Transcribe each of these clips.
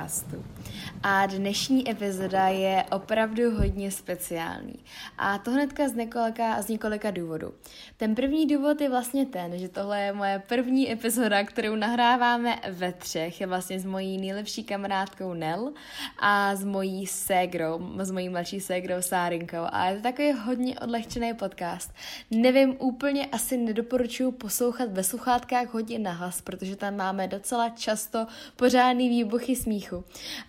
podcastu. A dnešní epizoda je opravdu hodně speciální. A to hnedka z několika, z několika důvodů. Ten první důvod je vlastně ten, že tohle je moje první epizoda, kterou nahráváme ve třech. Je vlastně s mojí nejlepší kamarádkou Nel a s mojí ségrou, s mojí mladší ségrou Sárinkou. A je to takový hodně odlehčený podcast. Nevím, úplně asi nedoporučuji poslouchat ve sluchátkách hodně nahlas, protože tam máme docela často pořádný výbuchy smíchu.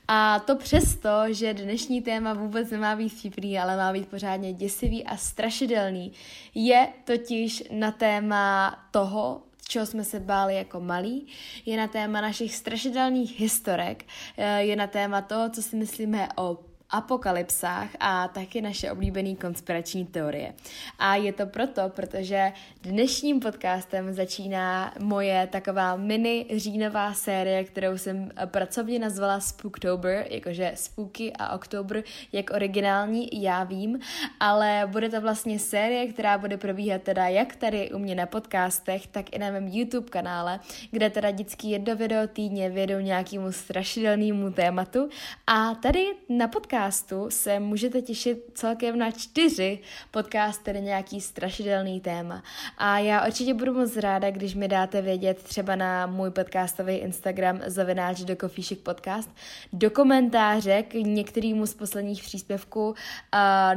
A to přesto, že dnešní téma vůbec nemá být vtipný, ale má být pořádně děsivý a strašidelný, je totiž na téma toho, čeho jsme se báli jako malí, je na téma našich strašidelných historek, eh, je na téma toho, co si myslíme o apokalypsách a taky naše oblíbené konspirační teorie. A je to proto, protože dnešním podcastem začíná moje taková mini říjnová série, kterou jsem pracovně nazvala Spooktober, jakože spooky a oktober, jak originální, já vím, ale bude to vlastně série, která bude probíhat teda jak tady u mě na podcastech, tak i na mém YouTube kanále, kde teda vždycky jedno video týdně vědou nějakému strašidelnému tématu a tady na podcast podcastu se můžete těšit celkem na čtyři podcasty, tedy nějaký strašidelný téma. A já určitě budu moc ráda, když mi dáte vědět třeba na můj podcastový Instagram zavináč do Kofíšek podcast, do komentáře k některému z posledních příspěvků, a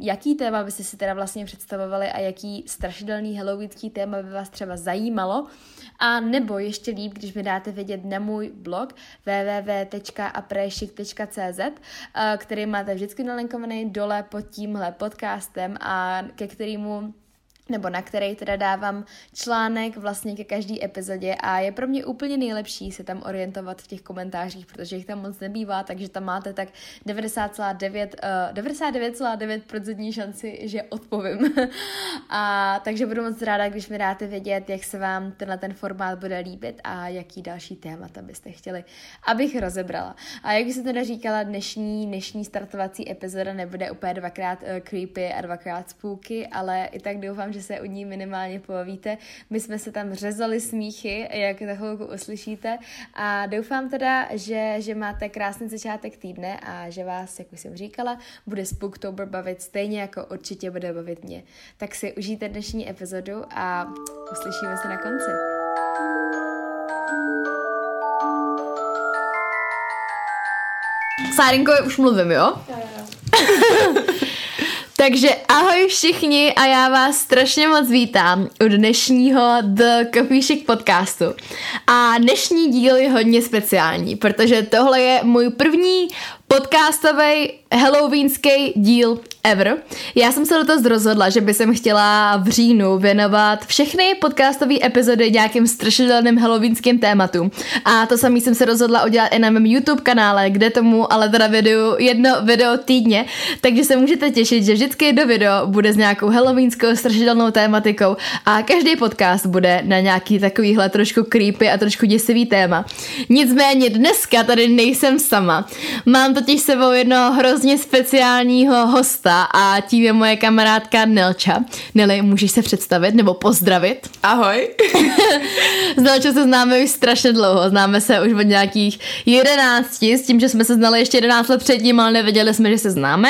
jaký téma byste si teda vlastně představovali a jaký strašidelný halloweenský téma by vás třeba zajímalo. A nebo ještě líp, když mi dáte vědět na můj blog www.aprešik.cz, který máte vždycky nalinkovaný dole pod tímhle podcastem a ke kterému nebo na který teda dávám článek vlastně ke každý epizodě a je pro mě úplně nejlepší se tam orientovat v těch komentářích, protože jich tam moc nebývá, takže tam máte tak 90,9 uh, 99,9% šanci, že odpovím. a takže budu moc ráda, když mi dáte vědět, jak se vám tenhle ten formát bude líbit a jaký další témata byste chtěli, abych rozebrala. A jak jsem teda říkala, dnešní, dnešní startovací epizoda nebude úplně dvakrát uh, creepy a dvakrát spooky, ale i tak doufám, že že se u ní minimálně pobavíte. My jsme se tam řezali smíchy, jak za chvilku uslyšíte a doufám teda, že, že máte krásný začátek týdne a že vás, jak už jsem říkala, bude Spooktober bavit stejně jako určitě bude bavit mě. Tak si užijte dnešní epizodu a uslyšíme se na konci. Sárinko, už mluvím, jo? Jo, jo. Takže ahoj všichni a já vás strašně moc vítám u dnešního The Coffee Chic podcastu. A dnešní díl je hodně speciální, protože tohle je můj první podcastový halloweenský díl ever. Já jsem se do toho rozhodla, že by jsem chtěla v říjnu věnovat všechny podcastové epizody nějakým strašidelným halloweenským tématům. A to samý jsem se rozhodla udělat i na mém YouTube kanále, kde tomu ale teda video, jedno video týdně, takže se můžete těšit, že vždycky do video bude s nějakou halloweenskou strašidelnou tématikou a každý podcast bude na nějaký takovýhle trošku creepy a trošku děsivý téma. Nicméně dneska tady nejsem sama. Mám totiž sebou jednoho hrozně speciálního hosta a tím je moje kamarádka Nelča. Neli, můžeš se představit nebo pozdravit? Ahoj. s Nelčou se známe už strašně dlouho, známe se už od nějakých jedenácti, s tím, že jsme se znali ještě jedenáct let předtím, ale nevěděli jsme, že se známe.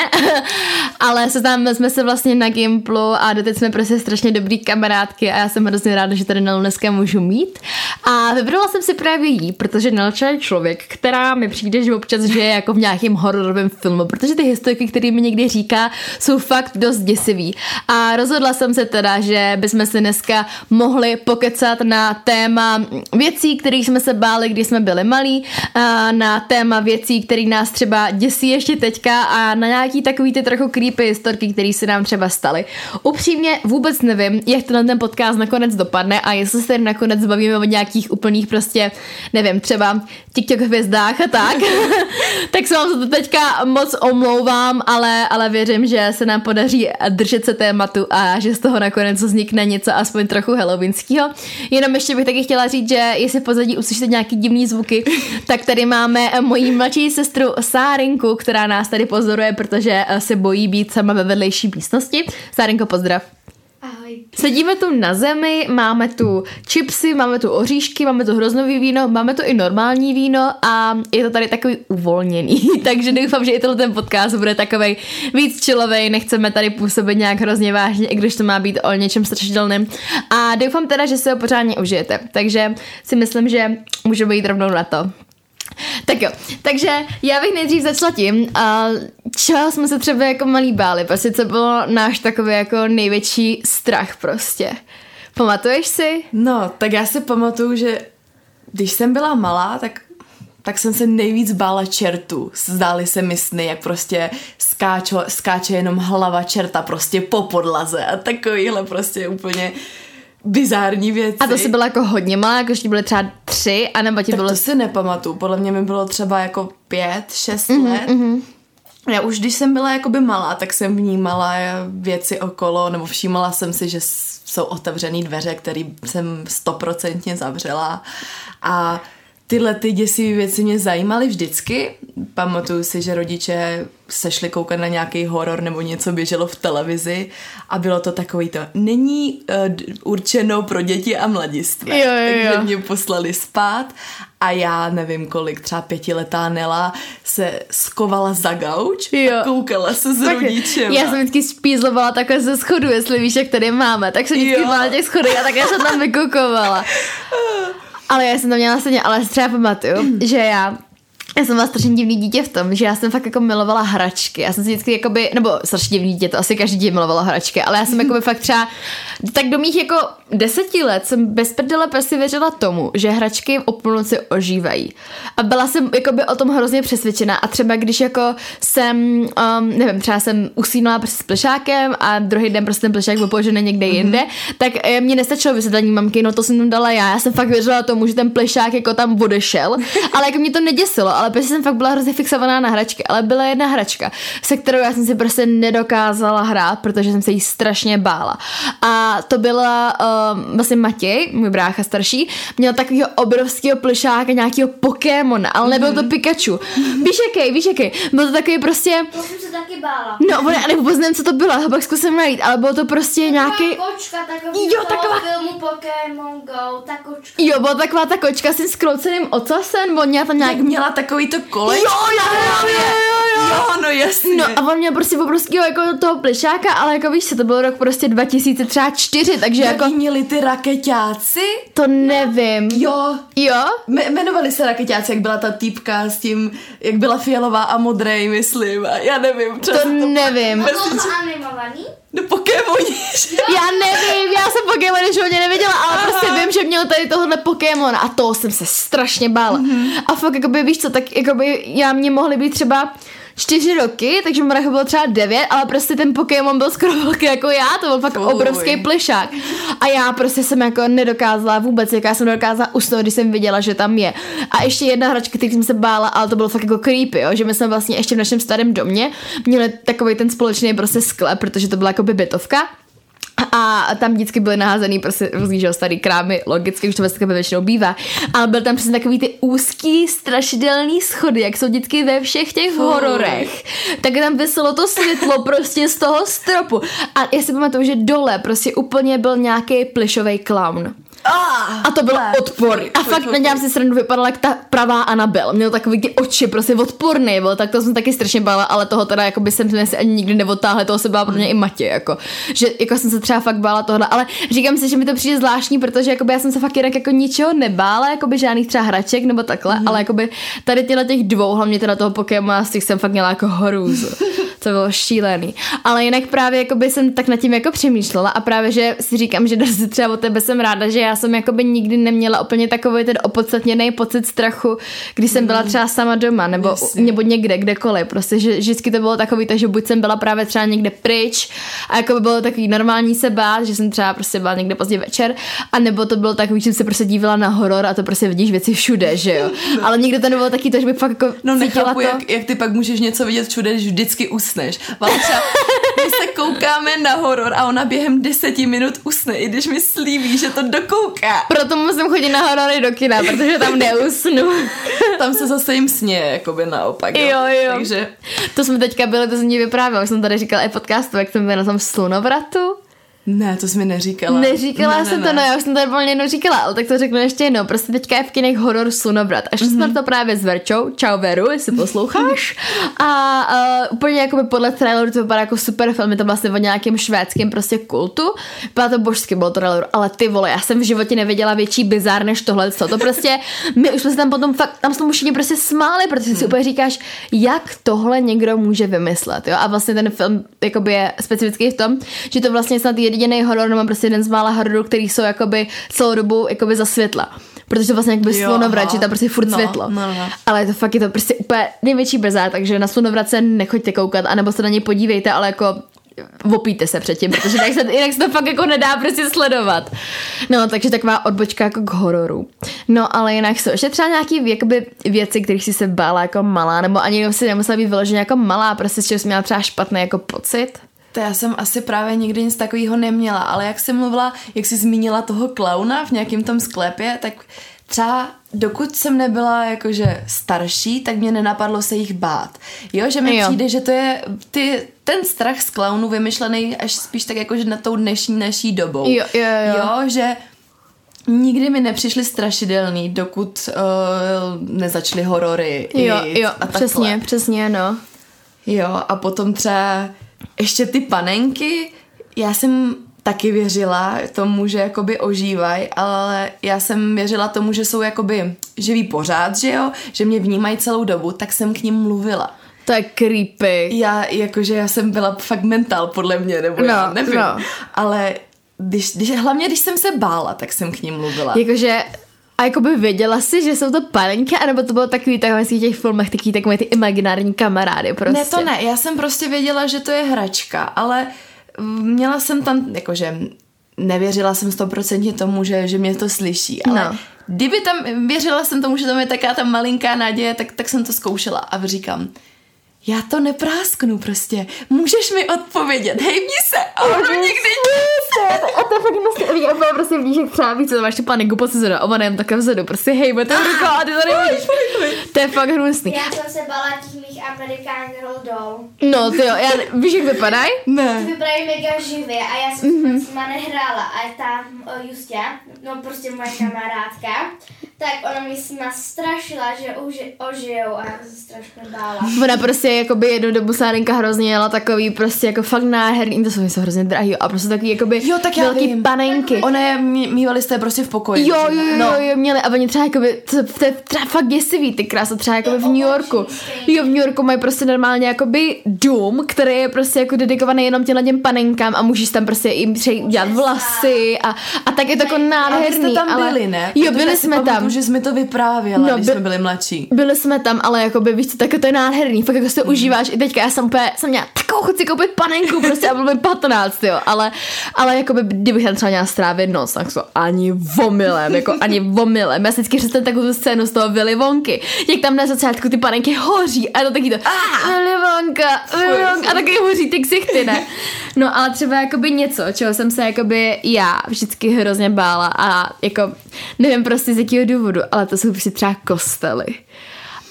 ale seznámili jsme se vlastně na Gimplu a doteď jsme prostě strašně dobrý kamarádky a já jsem hrozně ráda, že tady Nelu dneska můžu mít. A vybrala jsem si právě jí, protože Nelča je člověk, která mi přijde, že občas žije jako v nějakém hororovém filmu, protože ty historky, které mi někdy říká, jsou fakt dost děsivý. A rozhodla jsem se teda, že bychom se dneska mohli pokecat na téma věcí, kterých jsme se báli, když jsme byli malí, na téma věcí, které nás třeba děsí ještě teďka a na nějaký takový ty trochu creepy historky, které se nám třeba staly. Upřímně vůbec nevím, jak to na ten podcast nakonec dopadne a jestli se nakonec bavíme o nějakých úplných prostě, nevím, třeba TikTok hvězdách a tak, tak se vám za to teďka moc omlouvám, ale, ale věřím, že se nám podaří držet se tématu a že z toho nakonec vznikne něco aspoň trochu halloweenského. Jenom ještě bych taky chtěla říct, že jestli pozadí uslyšíte nějaký divný zvuky, tak tady máme moji mladší sestru Sárinku, která nás tady pozoruje, protože se bojí být sama ve vedlejší místnosti. Sárinko, pozdrav. Sedíme tu na zemi, máme tu chipsy, máme tu oříšky, máme tu hroznový víno, máme tu i normální víno a je to tady takový uvolněný. Takže doufám, že i tenhle ten podcast bude takový víc čilový, nechceme tady působit nějak hrozně vážně, i když to má být o něčem strašidelným. A doufám teda, že si ho pořádně užijete. Takže si myslím, že můžeme jít rovnou na to. Tak jo, takže já bych nejdřív začala tím, a čeho jsme se třeba jako malí báli, prostě co bylo náš takový jako největší strach prostě. Pamatuješ si? No, tak já si pamatuju, že když jsem byla malá, tak tak jsem se nejvíc bála čertu. Zdály se mi sny, jak prostě skáčo, skáče jenom hlava čerta prostě po podlaze a takovýhle prostě úplně bizární věci. A to si byla jako hodně malá, jako ti byly třeba tři, anebo ti tak bylo... to si nepamatuju, podle mě mi bylo třeba jako pět, šest mm-hmm, let. Mm-hmm. Já už když jsem byla jakoby malá, tak jsem vnímala věci okolo, nebo všímala jsem si, že jsou otevřený dveře, které jsem stoprocentně zavřela a tyhle ty děsivé věci mě zajímaly vždycky. Pamatuju si, že rodiče se šli koukat na nějaký horor nebo něco běželo v televizi a bylo to takový to, není uh, určeno pro děti a mladistvé. Jo, jo, jo. Takže mě poslali spát a já nevím kolik, třeba pětiletá Nela se skovala za gauč jo. a koukala se s rodičem. Já jsem vždycky spízlovala takhle ze schodu, jestli víš, jak tady máme, tak jsem vždycky byla na těch schodech a tak já jsem tam vykoukovala. Ale já jsem to měla stejně, ale třeba pamatuju, že já já jsem byla strašně divný dítě v tom, že já jsem fakt jako milovala hračky. Já jsem si vždycky jakoby, nebo strašně divný dítě, to asi každý dítě milovalo hračky, ale já jsem jakoby fakt třeba, tak do mých jako deseti let jsem bez prdele prostě věřila tomu, že hračky o půlnoci ožívají. A byla jsem jakoby o tom hrozně přesvědčená a třeba když jako jsem, um, nevím, třeba jsem usínala prostě s plešákem a druhý den prostě ten plešák byl položený někde mm-hmm. jinde, tak eh, mě nestačilo vysvětlení mamky, no to jsem tam dala já. Já jsem fakt věřila tomu, že ten plešák jako tam odešel, ale jako mě to neděsilo, ale prostě jsem fakt byla hrozně fixovaná na hračky. Ale byla jedna hračka, se kterou já jsem si prostě nedokázala hrát, protože jsem se jí strašně bála. A to byla uh, vlastně Matěj, můj brácha starší, měl takového obrovského plešáka, nějakého Pokémona, ale nebyl to mhm. Pikachu. Víš jaký, víš jaký? Byl to takový prostě... To jsem se taky bála. No, ale vůbec nevím, co to bylo, pak zkusím najít, ale bylo to prostě nějaký... kočka, takový jo, taková... filmu Pokémon Go, ta kočka. Jo, byla taková ta kočka s tím skrouceným ocasem, on měla tam nějak... Jak měla takový to kolečko. Jo, jo, jo, jo, jo. jo, no jasně. No a on měl prostě obrovského jako toho plešáka, ale jako víš se, to byl rok prostě 2004, takže Jak jako... měli ty raketáci? To nevím. Jo. Jo? Me- jmenovali se raketáci, jak byla ta týpka s tím, jak byla fialová a modrej, myslím. A já nevím. To, to nevím. A bylo to animovaný? No Pokémoni. Já nevím, já jsem Pokémon životě neviděla, ale Aha. prostě vím, že měl tady tohle Pokémon a toho jsem se strašně bála. Mm-hmm. A fakt, jakoby, víš co, tak jakoby já mě mohly být třeba čtyři roky, takže Maracho bylo třeba devět, ale prostě ten Pokémon byl skoro velký jako já, to byl fakt Fuj. obrovský plišák. A já prostě jsem jako nedokázala vůbec, jak já jsem nedokázala usnout, když jsem viděla, že tam je. A ještě jedna hračka, který jsem se bála, ale to bylo fakt jako creepy, jo? že my jsme vlastně ještě v našem starém domě měli takový ten společný prostě sklep, protože to byla jako bytovka a tam vždycky byly naházený prostě různý, že starý krámy, logicky, už to vlastně většinou bývá, ale byl tam přesně takový ty úzký, strašidelný schody, jak jsou vždycky ve všech těch Fuj. hororech. Tak tam vyselo to světlo prostě z toho stropu. A já si pamatuju, že dole prostě úplně byl nějaký plišový clown. Ah, a to byl odpor. A fakt nedělám si srandu, vypadala jak ta pravá Anabel. Měl takový ty oči, prostě odporný byl, tak to jsem taky strašně bála, ale toho teda jako by jsem si ani nikdy neotáhla, toho se bála pro mě i Matě, jako. Že jako jsem se třeba fakt bála tohle, ale říkám si, že mi to přijde zvláštní, protože jakoby já jsem se fakt jinak jako ničeho nebála, jako by žádných třeba hraček nebo takhle, mm. ale jakoby tady těle těch dvou, hlavně teda toho Pokémona, z těch jsem fakt měla jako horůzu. to bylo šílený. Ale jinak právě jakoby jsem tak nad tím jako přemýšlela a právě, že si říkám, že třeba o tebe jsem ráda, že já jsem jakoby nikdy neměla úplně takový ten opodstatněný pocit strachu, když jsem byla mm. třeba sama doma nebo, nebo někde, kdekoliv. Prostě, že vždycky to bylo takový, takže buď jsem byla právě třeba někde pryč a jako by bylo takový normální se bát, že jsem třeba prostě byla někde pozdě večer, a nebo to bylo takový, že jsem se prostě dívala na horor a to prostě vidíš věci všude, že jo. Ale nikdy to nebylo taky to, že bych fakt jako No nechápu, to. Jak, jak, ty pak můžeš něco vidět všude, když vždycky usneš. Valča, my se koukáme na horor a ona během deseti minut usne, i když mi slíbí, že to dokouká. Proto musím chodit na horory do kina, protože tam neusnu. tam se zase jim sně, jakoby naopak. Jo, jo. jo. Takže... To jsme teďka byli, to jsem ti vyprávěla, už jsem tady říkala i podcastu, jak jsem byla na tom slunovratu. Ne, to jsi mi neříkala. Neříkala ne, jsem ne, to, ne. no já už jsem to úplně jednou říkala, ale tak to řeknu ještě jednou. Prostě teďka je v kinech horor Slunobrat. A šli Mhm. jsme to právě s Verčou. Čau Veru, jestli posloucháš. A uh, úplně jako by podle traileru to vypadá jako super film. Je to vlastně o nějakém švédském prostě kultu. Byla to božsky, bylo to traileru. Ale ty vole, já jsem v životě neviděla větší bizár než tohle. To prostě, my už jsme se tam potom fakt, tam jsme všichni prostě smáli, protože si úplně říkáš, jak tohle někdo může vymyslet. Jo? A vlastně ten film jakoby je specifický v tom, že to vlastně snad jediný horor, nebo prostě jeden z mála hororů, který jsou jakoby celou dobu jakoby za světla. Protože to vlastně jakoby slunovrat, že tam prostě furt No, světlo. no, no. Ale je to fakt je to prostě úplně největší brzá, takže na slunovrat se nechoďte koukat, anebo se na něj podívejte, ale jako opíte se předtím, protože jinak se, jinak se to fakt jako nedá prostě sledovat. No, takže taková odbočka jako k hororu. No, ale jinak jsou ještě třeba nějaký jakoby, věci, kterých si se bála jako malá, nebo ani si nemusela být vyloženě jako malá, prostě s čím jsi měla třeba špatný jako pocit. To já jsem asi právě nikdy nic takového neměla, ale jak jsem mluvila, jak jsi zmínila toho klauna v nějakém tom sklepě, tak třeba dokud jsem nebyla jakože starší, tak mě nenapadlo se jich bát. Jo, že mi Jo. přijde, že to je ty, ten strach z klaunu vymyšlený až spíš tak jakože na tou dnešní naší dobou. Jo, jo, jo. jo že nikdy mi nepřišly strašidelný, dokud uh, nezačaly horory Jo, jo, a takhle. přesně, přesně, no. Jo, a potom třeba ještě ty panenky, já jsem taky věřila tomu, že jakoby ožívají, ale já jsem věřila tomu, že jsou jakoby živí pořád, že jo, že mě vnímají celou dobu, tak jsem k ním mluvila. To je creepy. Já, jakože já jsem byla fakt mental podle mě, nebo já No, nevím, no. ale když, když, hlavně když jsem se bála, tak jsem k ním mluvila. Jakože a jakoby věděla si, že jsou to panenky, anebo to bylo takový takové v těch filmech, taky takové ty imaginární kamarády prostě. Ne, to ne, já jsem prostě věděla, že to je hračka, ale mm, měla jsem tam, jakože nevěřila jsem stoprocentně tomu, že, že mě to slyší, ale no. kdyby tam, věřila jsem tomu, že tam je taká ta malinká naděje, tak, tak jsem to zkoušela a říkám, já to neprásknu prostě, můžeš mi odpovědět, hejbni se, a ono nikdy A to je fakt prostě, víš, úplně prostě vidíš, jak třeba víc, co máš tu panenku po sezonu, a ona jen takhle vzadu, prostě hej, to rukou a ty to nevidíš. To je fakt hnusný. Já jsem se bala těch mých American Girl doll. No, ty jo, já, víš, jak vypadají? Ty Ne. vypadají mega živě a já jsem mm-hmm. s nima nehrála a ta o, Justě, no prostě moje kamarádka, tak ona mi s nima strašila, že uži, ožijou a já jsem se strašně bála. Ona prostě jakoby jednu dobu sárenka hrozně jela takový prostě jako fakt nádherný, to jsou něco hrozně drahý a prostě takový jakoby Jo, tak já velký vím. panenky. Ona je, mý- mývali jste prostě v pokoji. Jo, jo, jo, no. jo, měli a oni třeba jakoby, to, to je třeba fakt děsivý, ty krása, třeba jakoby v New Yorku. stejný. Jo, v New Yorku mají prostě normálně jakoby dům, který je prostě jako dedikovaný jenom těm panenkám a můžeš tam prostě jim třeba dělat vlasy a, a tak je to jako A nádherný. jste tam ale... byli, ne? Jo, Protože byli já si jsme pamatuju, tam. že jsme to vyprávěla, No, když by- jsme byli mladší. Byli jsme tam, ale jakoby, víš co, tak to je nádherný, fakt jako to Mhm. užíváš i teďka, já jsem úplně, jsem měla takovou chuť si koupit panenku, prostě a bylo mi 15, jo, ale, ale jakoby, kdybych tam třeba měla strávit noc, tak to ani vomilem, jako ani vomilem, já si vždycky představím takovou scénu z toho Willy Wonky, jak tam na začátku ty panenky hoří a to taky to, Willy Wonka, Willy Wonka, a taky hoří ty ksichty, ne? No ale třeba jakoby něco, čeho jsem se jakoby já vždycky hrozně bála a jako nevím prostě z jakého důvodu, ale to jsou prostě třeba kostely.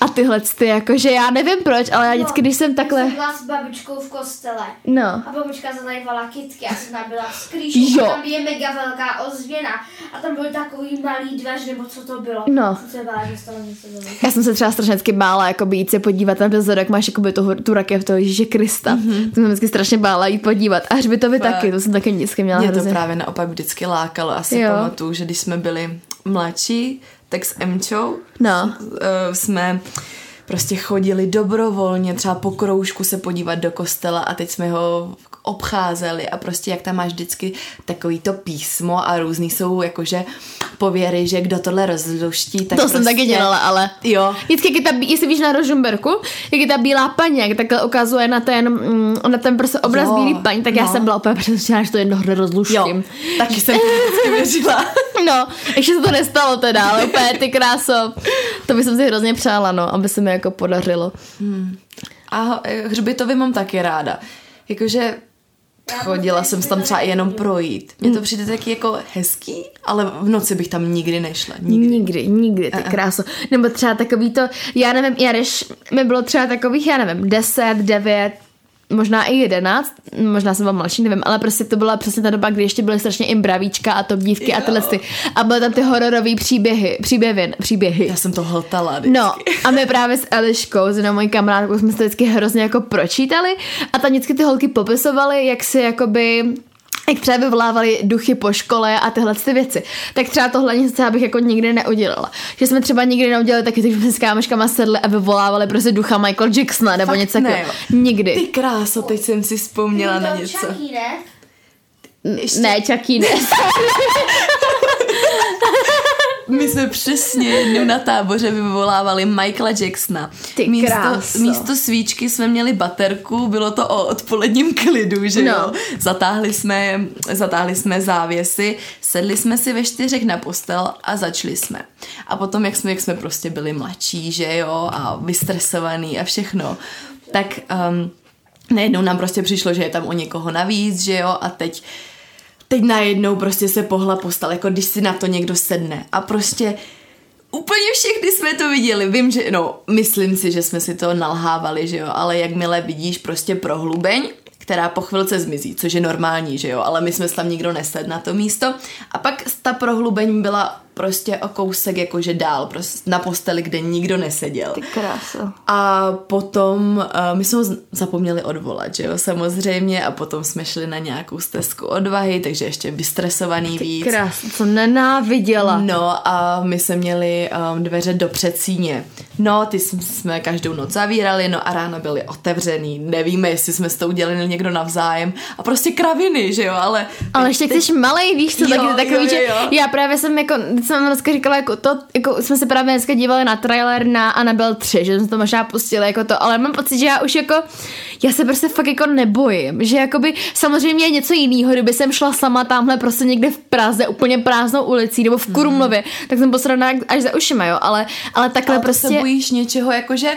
A tyhle ty, jakože já nevím proč, ale já vždycky, když jsem Já takhle, jsem byla s babičkou v kostele. no, A babička zadajvala kytky a jsem tam byla s klíškou. Jo. A tam je mega velká ozvěna. A tam byly takový malý dveř, nebo co to bylo. No. Jsem se bála, že stalo něco bylo. já jsem se třeba strašně vždycky bála, jako jít se podívat tam dozadu, jak máš jakoby tu, tu rakev toho Ježíše Krista. Mm-hmm. To jsem vždycky strašně bála jít podívat. A hřbitovy Fakt. taky, to jsem taky vždycky měla Mě to hrozně. právě naopak vždycky lákalo. Asi Jo. pamatuju, že když jsme byli mladší, tak s Emčou No. uh, jsme prostě chodili dobrovolně třeba po kroužku se podívat do kostela a teď jsme ho obcházeli a prostě jak tam máš vždycky takový to písmo a různý jsou jakože pověry, že kdo tohle rozluští, tak to prostě, jsem taky dělala, ale... Jo. Vždycky, jak je ta, jestli víš na Rožumberku, jak je ta bílá paní, jak takhle ukazuje na ten, mm, na ten prostě obraz Jo, bílý paní, tak já no. jsem byla úplně přesvědčená, že to jednoho rozluštím. Jo, taky jsem vždycky věřila. No, ještě se to nestalo teda, ale úplně ty kráso. To bych si hrozně přála, no, aby se mi jako podařilo. A eh, hřbitovy mám taky ráda. Jakože chodila jsem tam třeba jenom projít. Mně to přijde taky jako hezký, ale v noci bych tam nikdy nešla. Nikdy. Nikdy, nikdy, ty kráso. Nebo třeba takový to, já nevím, já když mi bylo třeba takových, já nevím, 10, 9, možná i jedenáct, možná jsem byla mladší, nevím, ale prostě to byla přesně ta doba, kdy ještě byly strašně i bravíčka a top dívky a tyhle ty. A byly tam ty hororové příběhy, příběhy, příběhy. Já jsem to hltala vždycky. No a my právě s Eliškou, s jednou mojí kamarádkou, jsme se to vždycky hrozně jako pročítali a tam vždycky ty holky popisovaly, jak si jakoby jak třeba vyvolávali duchy po škole a tyhle ty věci. Tak třeba tohle něco já bych jako nikdy neudělala. Že jsme třeba nikdy neudělali taky, že jsme s kámoškama sedli a vyvolávali prostě ducha Michael Jacksona nebo Fakt něco takového. Nikdy. Ty kráso, teď jsem si vzpomněla na něco. Chucky, ne? Ještě- Ne, Chucky ne. My jsme přesně jednou na táboře vyvolávali Michaela Jacksona. Ty místo, kráso. místo svíčky jsme měli baterku, bylo to o odpoledním klidu, že No. jo. Zatáhli jsme, zatáhli jsme závěsy, sedli jsme si ve čtyřech na postel a začali jsme. A potom, jak jsme, jak jsme prostě byli mladší, že jo, a vystresovaný a všechno, tak um, najednou nám prostě přišlo, že je tam o někoho navíc, že jo, a teď teď najednou prostě se pohla postal, jako když si na to někdo sedne. A prostě úplně všechny jsme to viděli, vím, že, no, myslím si, že jsme si to nalhávali, že jo, ale jakmile vidíš prostě prohlubeň, která po chvilce zmizí, což je normální, že jo, ale my jsme tam nikdo nesed na to místo. A pak ta prohlubeň byla prostě o kousek jakože dál, prostě na posteli, kde nikdo neseděl. Krása. A potom uh, my jsme ho zapomněli odvolat, že jo, samozřejmě, a potom jsme šli na nějakou stezku odvahy, takže ještě vystresovaný víc. Krása, co nenáviděla. No a my jsme měli um, dveře do předsíně. No, ty jsme- jsme každou noc zavírali, no a ráno byly otevřený. Nevíme, jestli jsme s to udělali někdo navzájem. A prostě kraviny, že jo, ale... Ale ještě jak jsi malej, víš co, Jo, taky takový, jo, že jo, jo. já právě jsem jako, teď jsem dneska říkala, jako to, jako jsme se právě dneska dívali na trailer na Annabelle 3, že jsme to možná pustili jako to, ale mám pocit, že já už jako, já se prostě fakt jako nebojím, že jakoby samozřejmě je něco jiného, kdyby jsem šla sama tamhle prostě někde v Praze, úplně prázdnou ulicí, nebo v Kurumlově, tak jsem posraná až za ušima, jo, ale, ale takhle ale prostě... se bojíš něčeho jakože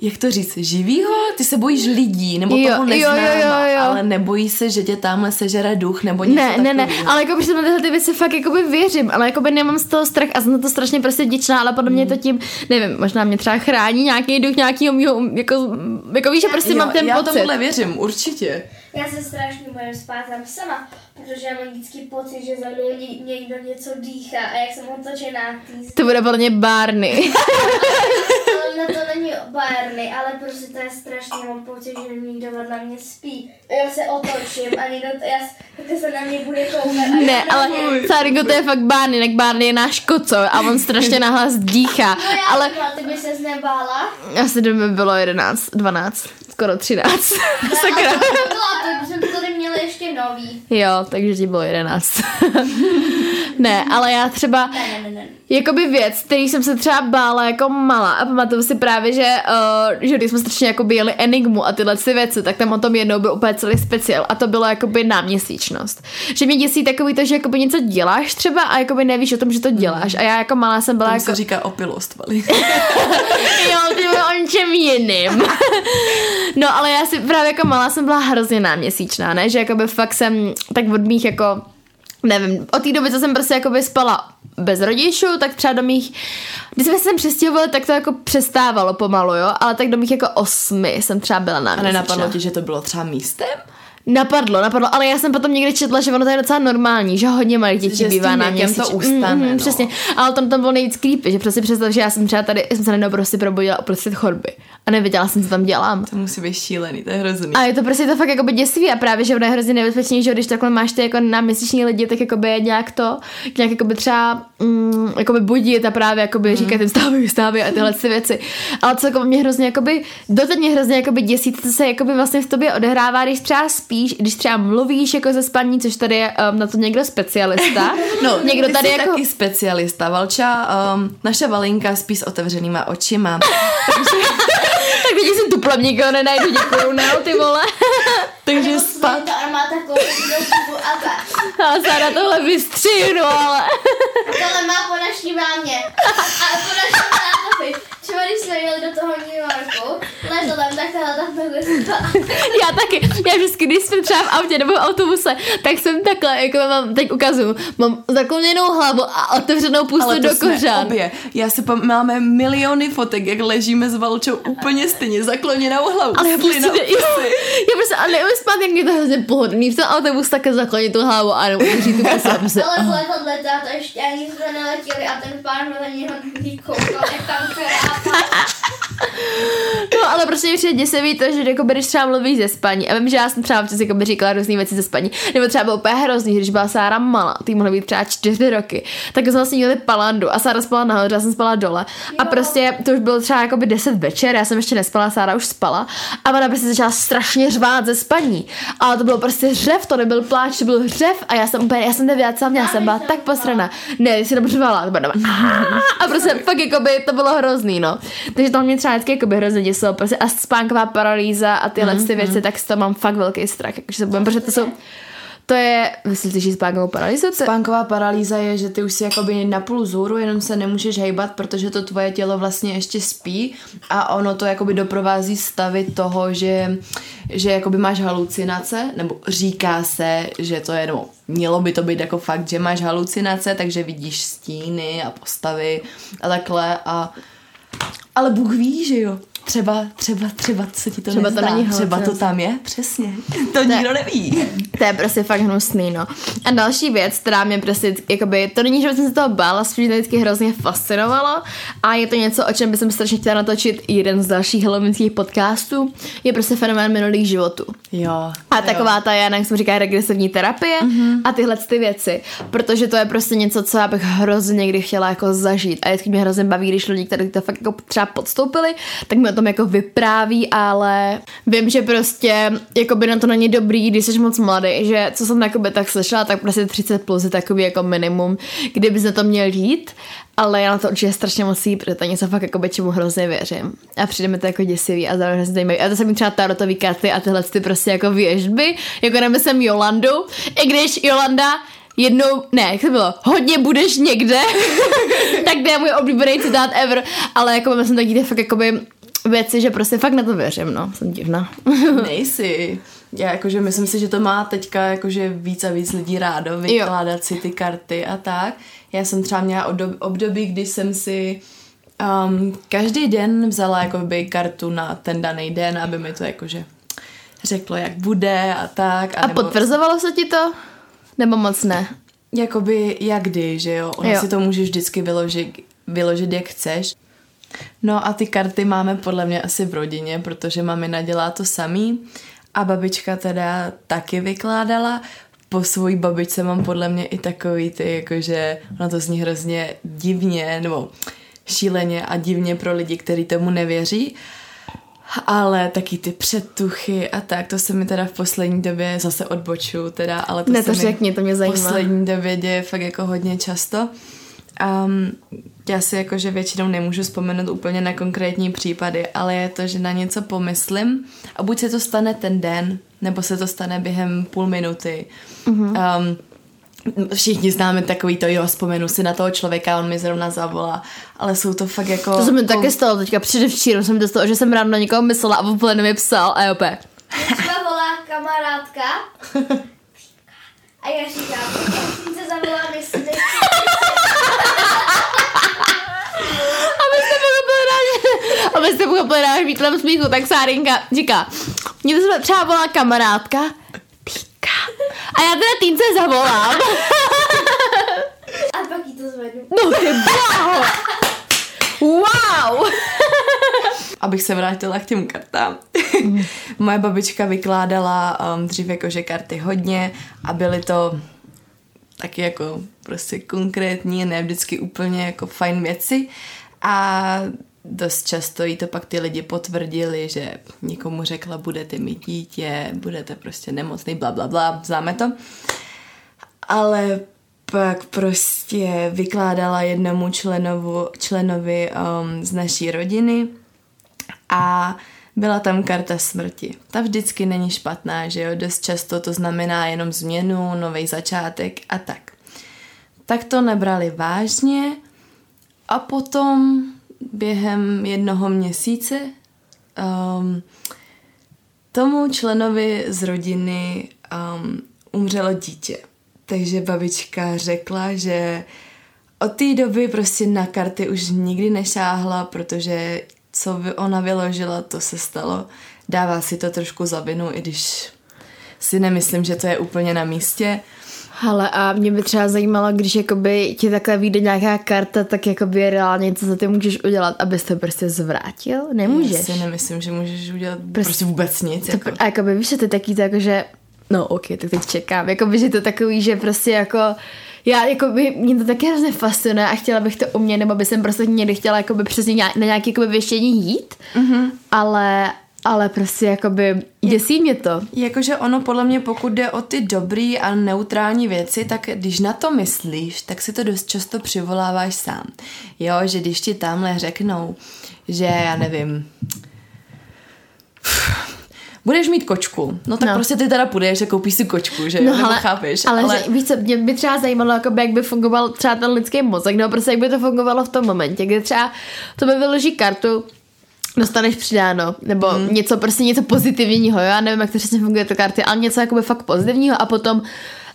jak to říct, živýho? Ty se bojíš lidí, nebo Jo, toho jo, neznáma, jo, jo, jo. ale nebojíš se, že tě tamhle sežere duch, nebo něco Ne, ne, ne, takového. ale jako prostě na tyhle ty věci fakt jakoby věřím, ale jakoby nemám z toho strach a jsem na to strašně prostě vděčná, ale podle mě je to tím, nevím, možná mě třeba chrání nějaký duch nějakýho mýho, jako, jako víš, že prostě jo, mám ten já pocit. tomuhle věřím, určitě. Já se strašně bojím spát tam sama, protože já mám vždycky pocit, že za mnou ně- někdo něco dýchá a jak jsem otočená tý To bude podle mě Barney. ale na to není Barney, ale prostě to je strašně, mám pocit, že někdo vedle mě spí. A já se otočím a někdo, já, s- takhle se na mě bude koukat. ne, já ale. Sárinko, to je fakt Barney, tak Barney je náš koco a on strašně nahlas dýchá, No já ale ale... ty by ses nebála. asi by bylo 11, 12, skoro 13. Sakra. To byla, to jsme tady měli ještě nový. Jo, takže ti bylo 11. ne, ale já třeba... Ne, ne, ne, ne. Jakoby věc, který jsem se třeba bála jako malá a pamatuju si právě, že, uh, že když jsme strašně jako jeli Enigmu a tyhle ty věci, tak tam o tom jednou byl úplně celý speciál a to bylo jakoby náměsíčnost. Že mě děsí takový to, že jakoby něco děláš třeba a jakoby nevíš o tom, že to děláš a já jako malá jsem byla Tomu jako... se říká opilost, vali. Jo, ty o něčem jiným. no, ale já si právě jako malá jsem byla hrozně náměsíčná, ne? Že jakoby fakt jsem tak od mých jako nevím, od té doby, co jsem prostě jakoby spala bez rodičů, tak třeba do mých, když jsme se sem přestěhovali, tak to jako přestávalo pomalu, jo, ale tak do mých jako osmi jsem třeba byla A náměsíčná. nenapadlo ti, že to bylo třeba místem? Napadlo, napadlo, ale já jsem potom někdy četla, že ono to je docela normální, že hodně malých dětí Že bývá na věkem to měsíč. ustane, no. Přesně, ale tam tam bylo nejvíc creepy, že prostě představ, že já jsem třeba tady, jsem se najednou prostě probudila uprostřed chodby a nevěděla jsem, co tam dělám. To musí být šílený, to je hrozný. A je to prostě to fakt jako děsivý a právě, že ono je hrozně nebezpečný, že když takhle máš ty jako na měsíční lidi, tak jako by nějak to, nějak jako by třeba mm, jako by budit a právě jako by říkat jim stávej, stávej a tyhle ty věci. Ale co jako mě hrozně jako by, doteď mě hrozně jako by děsí, co se jako by vlastně v tobě odehrává, když třeba spíš, když třeba mluvíš jako ze spaní, což tady je um, na to někdo specialista. No, někdo tady jako... taky specialista, Valča, um, naše Valinka spí s otevřenýma očima. Tak teď si tuplem nikoho nenajdu, děkuju, ne, ty vole. Takže Spát. To a tak. A Sára tohle vystřihnu, ale... Tohle má po naší mámě. A po našem Třeba když jsme jeli do toho New Yorku, letadlem, tak tohle tam takhle. Já taky. Já vždycky, když jsem třeba v autě nebo v autobuse, tak jsem takhle, jako mám, teď ukazuju, mám zakloněnou hlavu a otevřenou pustu Ale to do kořán. obě. Já si pam- máme miliony fotek, jak ležíme s Valčou úplně stejně zakloněnou hlavou. Ale já slina prostě, u pusy. se a neumím spát, jak je to hrozně pohodlný. V ten autobus také zaklonit tu hlavu a neudrží tu se. Ale v letadle to ještě ani jsme neletěli a ten pán na něho koukal, jak tam. No, ale prostě přijde děsivý to, že jako když třeba mluvíš ze spaní. A vím, že já jsem třeba občas jako by říkala různé věci ze spaní. Nebo třeba bylo úplně hrozný, když byla Sára malá, ty mohly být třeba čtyři roky. Tak jsme vlastně měli palandu a Sára spala nahoře, já jsem spala dole. A prostě to už bylo třeba jako by 10 večer, já jsem ještě nespala, Sára už spala. A ona prostě začala strašně řvát ze spaní. Ale to bylo prostě řev, to nebyl pláč, to byl řev a já jsem úplně, já jsem nevěděla, co já jsem byla tak posraná. Ne, jsi dobře řvala, to bylo a prostě fakt jako by to bylo hrozný, no. Takže to mě třeba vždycky jako by hrozně děsilo, prostě a spánková paralýza a tyhle ty věci, tak z toho mám fakt velký strach, jakože se budem, protože to jsou, to je, myslíte, že spánkovou paralýzu? To, Spánková paralýza je, že ty už si jakoby na půl zůru, jenom se nemůžeš hejbat, protože to tvoje tělo vlastně ještě spí a ono to jakoby doprovází stavy toho, že, že jakoby máš halucinace, nebo říká se, že to je, nebo mělo by to být jako fakt, že máš halucinace, takže vidíš stíny a postavy a takhle a ale Bůh ví, že jo. Třeba, třeba, třeba se ti to Třeba to nezdá. není třeba to tam je, přesně. To nikdo neví. To je prostě fakt hnusný, no. A další věc, která mě prostě, jakoby, to není, že bych se toho bála, spíš mě to vždycky hrozně fascinovalo a je to něco, o čem bych strašně chtěla natočit jeden z dalších halloweenských podcastů, je prostě fenomén minulých životů. Jo. A taková ta, já jak jsem říká, regresivní terapie mm-hmm. a tyhle ty věci. Protože to je prostě něco, co já bych hrozně někdy chtěla jako zažít. A vždycky mě hrozně baví, když lidi, kteří to fakt jako třeba podstoupili, tak mi tom jako vypráví, ale vím, že prostě jako by na to není dobrý, když jsi moc mladý, že co jsem jakoby tak slyšela, tak prostě 30 plus je takový jako minimum, kdyby na to měl jít. Ale já na to určitě strašně moc protože to něco fakt jako by čemu hrozně věřím. A přijde mi to jako děsivý a zároveň hrozně zajímavý. A to se mi třeba tarotový karty a tyhle ty prostě jako věžby, jako nemyslím Jolandu, i když Jolanda jednou, ne, jak to bylo, hodně budeš někde, tak to je můj oblíbený citát ever, ale jako myslím taky ty fakt jakoby věci, že prostě fakt na to věřím, no, jsem divná. Nejsi. Já jakože myslím si, že to má teďka jakože víc a víc lidí rádo vykládat si ty karty a tak. Já jsem třeba měla obdob- období, kdy jsem si um, každý den vzala jakoby kartu na ten daný den, aby mi to jakože řeklo, jak bude a tak. A nebo, potvrzovalo se ti to? Nebo moc ne? Jakoby jak kdy, že jo? Ono Jo. si to můžeš vždycky vyložit, vyložit, jak chceš. No a ty karty máme podle mě asi v rodině, protože mamina dělá to samý a babička teda taky vykládala. Po svojí babičce mám podle mě i takový ty, jakože ono to zní hrozně divně, nebo šíleně a divně pro lidi, kteří tomu nevěří. Ale taky ty předtuchy a tak, to se mi teda v poslední době zase odboču teda, ale to Ne, se to mi řekni, to mě v zajímá. poslední době děje fakt jako hodně často. Um, já si jakože většinou nemůžu vzpomenout úplně na konkrétní případy, ale je to, že na něco pomyslím a buď se to stane ten den, nebo se to stane během půl minuty. Mm-hmm. Um, všichni známe takový to, jo, vzpomenu si na toho člověka, on mi zrovna zavolá, ale jsou to fakt jako... To se mi taky stalo teďka předevčírem, jsem to stalo, že jsem ráno na někoho myslela a úplně mi psal a jo, volá kamarádka a já říkám, jsem se zavolá, jestli náš, abyste pochopili náš výtlem smíchu, tak Sárinka říká, mě to se třeba volá kamarádka, týka. A já teda týnce zavolám. A pak jí to zvednu. No ty bláho. Wow. abych se vrátila k těm kartám. Moje babička vykládala um, dřív jakože karty hodně a byly to taky jako prostě konkrétní, ne vždycky úplně jako fajn věci a dost často jí to pak ty lidi potvrdili, že někomu řekla, budete mít dítě, budete prostě nemocný, bla, bla, bla, známe to. Ale pak prostě vykládala jednomu členovu, členovi um, z naší rodiny a byla tam karta smrti. Ta vždycky není špatná, že jo, dost často to znamená jenom změnu, nový začátek a tak. Tak to nebrali vážně a potom během jednoho měsíce um, tomu členovi z rodiny um, umřelo dítě. Takže babička řekla, že od té doby prostě na karty už nikdy nešáhla, protože co vy- ona vyložila, to se stalo. dává si to trošku za vinu, i když si nemyslím, že to je úplně na místě. Ale a mě by třeba zajímalo, když jakoby ti takhle vyjde nějaká karta, tak jakoby reálně co za ty můžeš udělat, abys to prostě zvrátil? Nemůžeš. Já si nemyslím, že můžeš udělat prostě, prostě vůbec nic. To, Jako. A jakoby víš, že ty taky to jako, že no ok, tak teď čekám. Jakoby, že to takový, že prostě jako já, jako by, mě to taky hrozně fascinuje a chtěla bych to umět, nebo by jsem prostě někdy chtěla jakoby přesně nějak, na nějaké jakoby věštění jít, mm-hmm. ale, ale prostě jakoby děsí mě to. Jakože ono podle mě, pokud jde o ty dobrý a neutrální věci, tak když na to myslíš, tak si to dost často přivoláváš sám. Jo, že když ti tamhle řeknou, že já nevím, budeš mít kočku, no tak no. prostě ty teda půjdeš a koupíš si kočku, že no, Nebo ale, chápeš. Ale, ale... Že, víš co, mě by třeba zajímalo, jako by, jak by fungoval třeba ten lidský mozek, no prostě jak by to fungovalo v tom momentě, kdy třeba to by vyloží kartu, dostaneš přidáno, nebo hmm. něco prostě něco pozitivního, já nevím, jak to přesně funguje to karty, ale něco jakoby fakt pozitivního a potom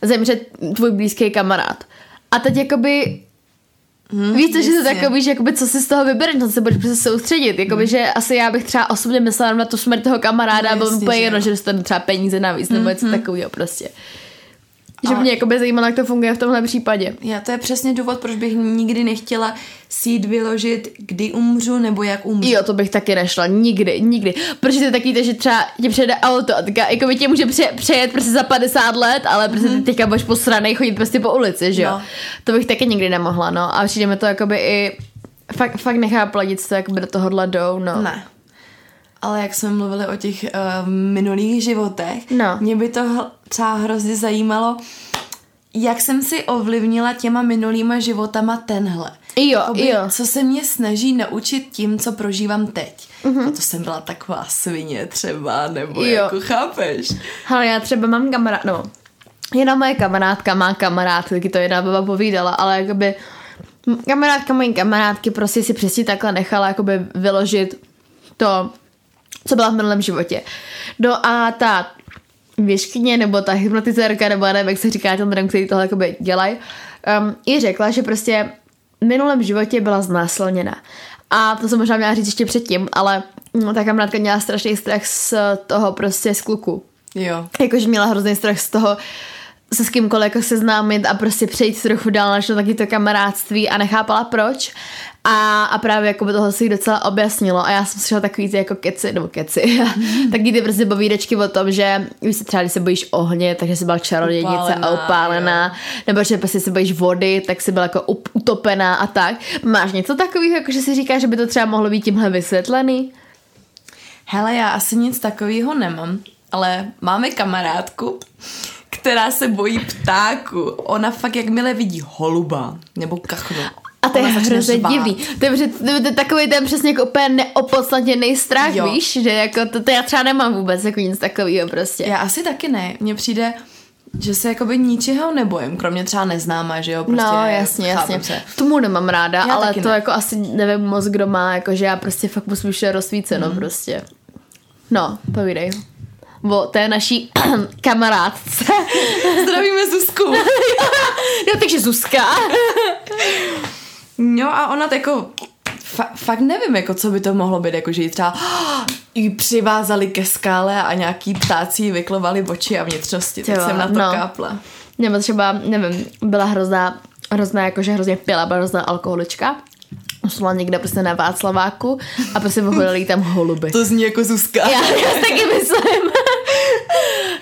zemře tvůj blízký kamarád. A teď jakoby Hmm, Víš, že to takový, že jakoby, co si z toho vybereš, na co se budeš prostě soustředit. Jakoby, hmm. že asi já bych třeba osobně myslela na tu smrt toho kamaráda, no, bylo mi jedno, že dostane třeba peníze navíc, nebo něco hmm. takového prostě. Že mě jako by zajímalo, jak to funguje v tomhle případě. Já to je přesně důvod, proč bych nikdy nechtěla si jít vyložit, kdy umřu nebo jak umřu. Jo, to bych taky nešla. Nikdy, nikdy. Protože to taky, že třeba tě přijede auto a teďka, jako by tě může pře- přejet prostě za 50 let, ale prostě mm. ty teďka budeš posranej chodit prostě po ulici, že jo. No. To bych taky nikdy nemohla, no. A přijde mi to jako by i fakt, fakt nechápu lidi, co jakoby do tohohle jdou, no. Ne. Ale jak jsme mluvili o těch uh, minulých životech, no. mě by to třeba hrozně zajímalo, jak jsem si ovlivnila těma minulýma životama tenhle. Jo, Jakoby, jo. Co se mě snaží naučit tím, co prožívám teď. Mm-hmm. A to jsem byla taková svině třeba, nebo jo. jako chápeš. Ale já třeba mám kamarád, no, jedna moje kamarádka má kamarád, taky to jedna baba povídala, ale jakoby kamarádka mojí kamarádky prostě si přesně takhle nechala jakoby vyložit to, co byla v minulém životě. No a ta věškyně nebo ta hypnotizérka, nebo nevím, jak se říká těm lidem, kteří tohle jakoby dělají, um, i řekla, že prostě v minulém životě byla znásilněna. A to jsem možná měla říct ještě předtím, ale no, ta kamarádka měla strašný strach z toho prostě z kluku. Jo. Jakože měla hrozný strach z toho, se s kýmkoliv jako seznámit a prostě přejít trochu dál na taky to kamarádství a nechápala proč. A, a právě jako by toho si docela objasnilo a já jsem slyšela takový ty jako keci, nebo keci, taky ty prostě povídečky o tom, že víš se třeba, když se bojíš ohně, takže jsi byla čarodějnice upálená, a upálená, jo. nebo že prostě se bojíš vody, tak jsi byla jako utopená a tak. Máš něco takového, jako že si říkáš, že by to třeba mohlo být tímhle vysvětlený? Hele, já asi nic takového nemám, ale máme kamarádku, která se bojí ptáku. Ona fakt jakmile vidí holuba nebo kachnu. A to je hrozně divný. To je, to, je takový ten přesně jako úplně neopodstatněný strach, jo. víš? Že jako to, to, já třeba nemám vůbec jako nic takového prostě. Já asi taky ne. Mně přijde, že se jakoby ničeho nebojím, kromě třeba neznáma, že jo? Prostě no, jasně, jasně. Se. Tomu nemám ráda, já ale to ne. jako asi nevím moc, kdo má, jako že já prostě fakt musím vše rozsvíceno mm. prostě. No, povídej o té naší kamarádce. Zdravíme Zuzku. jo, takže Zuzka. no a ona jako fa- fakt nevím, jako co by to mohlo být, jako že jí třeba jí přivázali ke skále a nějaký ptáci vyklovali oči a vnitřnosti, tak jsem na to no. kápla. Nebo třeba, nevím, byla hrozná, hrozná, jakože hrozně pila, byla hrozná alkoholička šla někde prostě na Václaváku a prostě vyhodili tam holuby. To zní jako Zuzka. Já, já taky myslím.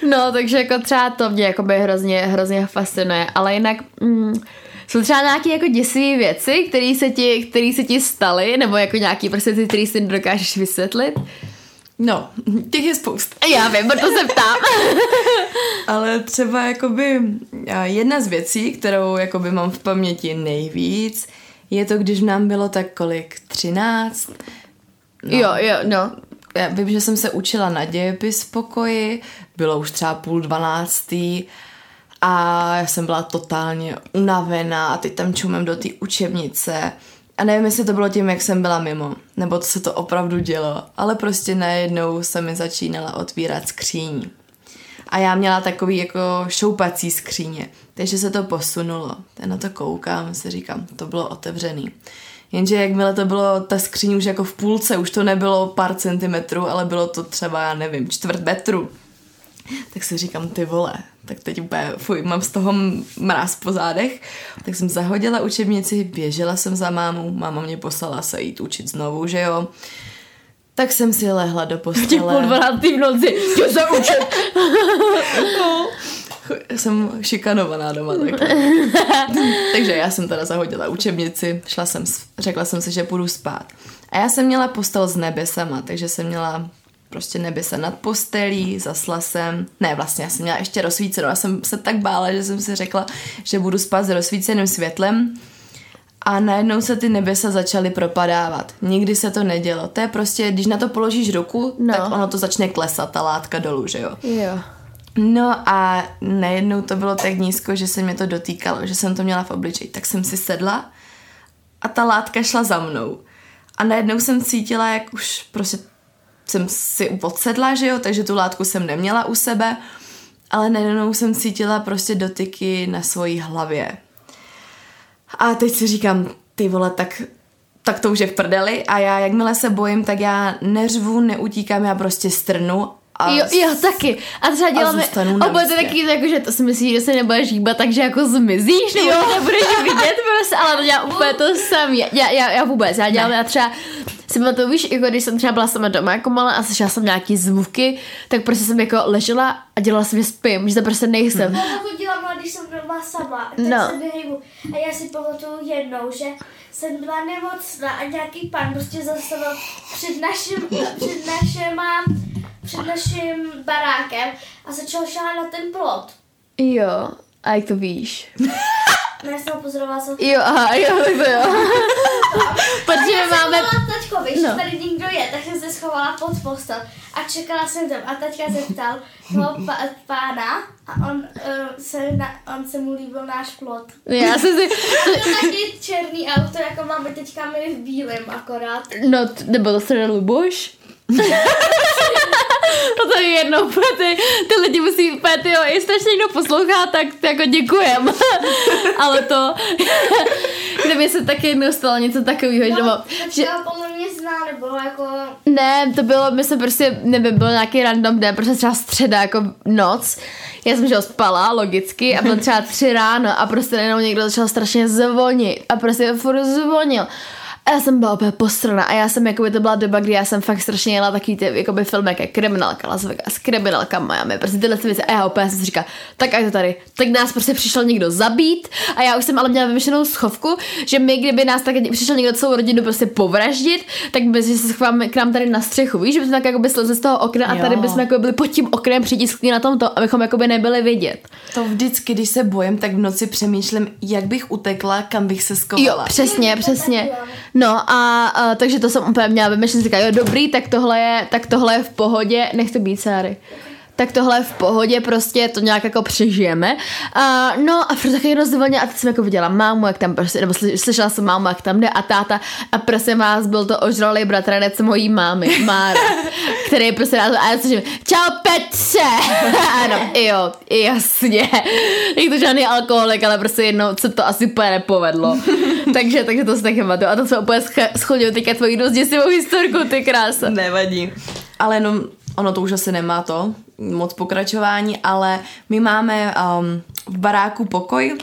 no, takže jako třeba to mě jako by hrozně, hrozně fascinuje, ale jinak... Mm, jsou třeba nějaké jako děsivé věci, které se, ti, který se ti staly, nebo jako nějaký prostě ty, který si nedokážeš vysvětlit? No, těch je spousta. Já vím, proto se ptám. Ale třeba jakoby jedna z věcí, kterou jakoby mám v paměti nejvíc, je to, když nám bylo tak kolik? Třináct? No. Jo, jo, no. Já vím, že jsem se učila na dějepis pokoji, bylo už třeba půl dvanáctý a já jsem byla totálně unavená a teď tam čumem do té učebnice a nevím, jestli to bylo tím, jak jsem byla mimo, nebo to se to opravdu dělo, ale prostě najednou se mi začínala otvírat skříň. A já měla takový jako šoupací skříně, takže se to posunulo. Teď na to koukám, si říkám, to bylo otevřený. Jenže jakmile to bylo, ta skříň už jako v půlce, už to nebylo pár centimetrů, ale bylo to třeba, já nevím, čtvrt metru. Tak si říkám, ty vole, tak teď úplně, fuj, mám z toho mráz po zádech. Tak jsem zahodila učebnici, běžela jsem za mámou, máma mě poslala se jít učit znovu, že jo. Tak jsem si lehla do postele. Těch půl dvanáctý v noci, chtěl jsem učit. no, jsem šikanovaná doma. Tak. Takže já jsem teda zahodila učebnici, šla jsem, řekla jsem si, že půjdu spát. A já jsem měla postel s nebesama, takže jsem měla prostě nebesa nad postelí, zasla jsem, ne vlastně, já jsem měla ještě rozsvícenou, já jsem se tak bála, že jsem si řekla, že budu spát s rozsvíceným světlem a najednou se ty nebesa začaly propadávat. Nikdy se to nedělo. To je prostě, když na to položíš ruku, no. tak ono to začne klesat, ta látka dolů, že jo? Jo. No a najednou to bylo tak nízko, že se mě to dotýkalo, že jsem to měla v obličeji. Tak jsem si sedla a ta látka šla za mnou. A najednou jsem cítila, jak už prostě jsem si odsedla, že jo, takže tu látku jsem neměla u sebe, ale najednou jsem cítila prostě dotyky na svojí hlavě. A teď si říkám, ty vole, tak, tak to už je v prdeli a já jakmile se bojím, tak já neřvu, neutíkám, já prostě strnu a jo, jo, taky. A třeba děláme, a bude to taky jako, že to si myslíš, že se nebudeš hýbat, takže jako zmizíš, nebo jo. nebudeš vidět prostě, ale to dělám úplně to samé. Já, já, já, vůbec, já dělám, ne. já třeba si to víš, jako když jsem třeba byla sama doma jako malá a slyšela jsem nějaký zvuky, tak prostě jsem jako ležela a dělala jsem, že spím, že to prostě nejsem. No, to dělám, když jsem byla sama, tak no. se vyhejbu. A já si pamatuju jednou, že jsem byla nemocná a nějaký pan prostě zastavil před naším, před našima před naším barákem a začal šáhat na ten plot. Jo, a jak to víš? No, já jsem ho pozorovala Jo, aha, jo, tak to jo. Protože máme... taťko, víš, no. tady nikdo je, tak jsem se schovala pod postel a čekala jsem tam a taťka se ptal toho pána a on, uh, se, na, on se mu líbil náš plot. Já jsem si... To taky černý auto, jako máme teďka my v bílém akorát. No, nebo to se Luboš? No to je jedno, ty, ty lidi musí, ty jo, jestli ještě někdo poslouchá, tak jako děkujem. Ale to, kdyby se taky jednou stalo něco takového, no, že, nebo, že... podle mě zná, nebo jako... Ne, to bylo, my jsme prostě, nevím, byl nějaký random den, prostě třeba středa, jako noc. Já jsem, že spala, logicky, a bylo třeba tři ráno a prostě najednou někdo začal strašně zvonit a prostě furt zvonil. A já jsem byla úplně postrana a já jsem, jako by to byla doba, kdy já jsem fakt strašně jela takový ty jakoby filmy, jako kriminálka Las Vegas, kriminálka Miami, prostě tyhle věci. A já úplně jsem si říkala, tak a to tady, tak nás prostě přišel někdo zabít a já už jsem ale měla vymyšlenou schovku, že my, kdyby nás tak přišel někdo celou rodinu prostě povraždit, tak by se schováme k nám tady na střechu, víš, že bychom tak jako by slezli z toho okna a tady bychom jako byli pod tím oknem přitiskli na tomto, abychom jako by nebyli vidět. To vždycky, když se bojím, tak v noci přemýšlím, jak bych utekla, kam bych se skovala. Jo, přesně, přesně. No a, a takže to jsem úplně měla vymyšlet, říká, jo dobrý, tak tohle je, tak tohle je v pohodě, nech to být, Sáry tak tohle je v pohodě, prostě to nějak jako přežijeme. Uh, no a furt taky rozdvolně a teď jsem jako viděla mámu, jak tam prostě, nebo slyšela jsem mámu, jak tam jde a táta a prosím vás, byl to ožralý bratranec mojí mámy, Mára, který prostě nás, a já slyším, čau Petře! ano, jo, jasně. Je to žádný alkoholik, ale prostě jednou se to asi úplně nepovedlo. takže, takže to se taky A to se úplně schodil teďka tvojí dost děsivou historku, ty krása. Nevadí. Ale jenom ono to už asi nemá to, moc pokračování, ale my máme um, v baráku pokoj,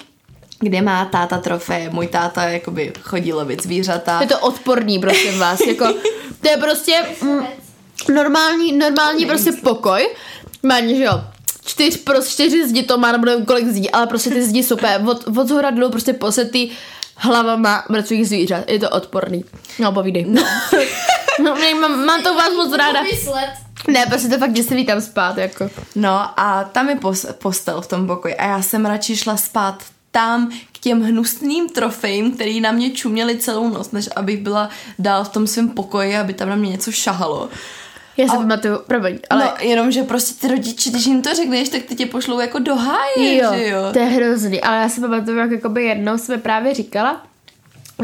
kde má táta trofeje. Můj táta jakoby chodí lovit zvířata. Je to odporný, prosím vás. jako, to je prostě mm, normální, normální prostě pokoj. Má, že jo, čtyř, pro čtyři zdi to má, nebo nevím kolik zdí, ale prostě ty zdi jsou od, od zhora dolů prostě posetý hlavama mrtvých zvířat. Je to odporný. No, povídej. No, no mám, mám to vás moc ráda. Ne, prostě to fakt, že se vítám spát, jako. No a tam je postel v tom pokoji a já jsem radši šla spát tam k těm hnusným trofejím, který na mě čuměli celou noc, než abych byla dál v tom svém pokoji, aby tam na mě něco šahalo. Já se pamatuju, promiň, ale... No, jenom, že prostě ty rodiče, když jim to řekneš, tak ty tě pošlou jako do háje, jo, že jo? to je hrozný, ale já se pamatuju, jak jakoby jednou jsme právě říkala,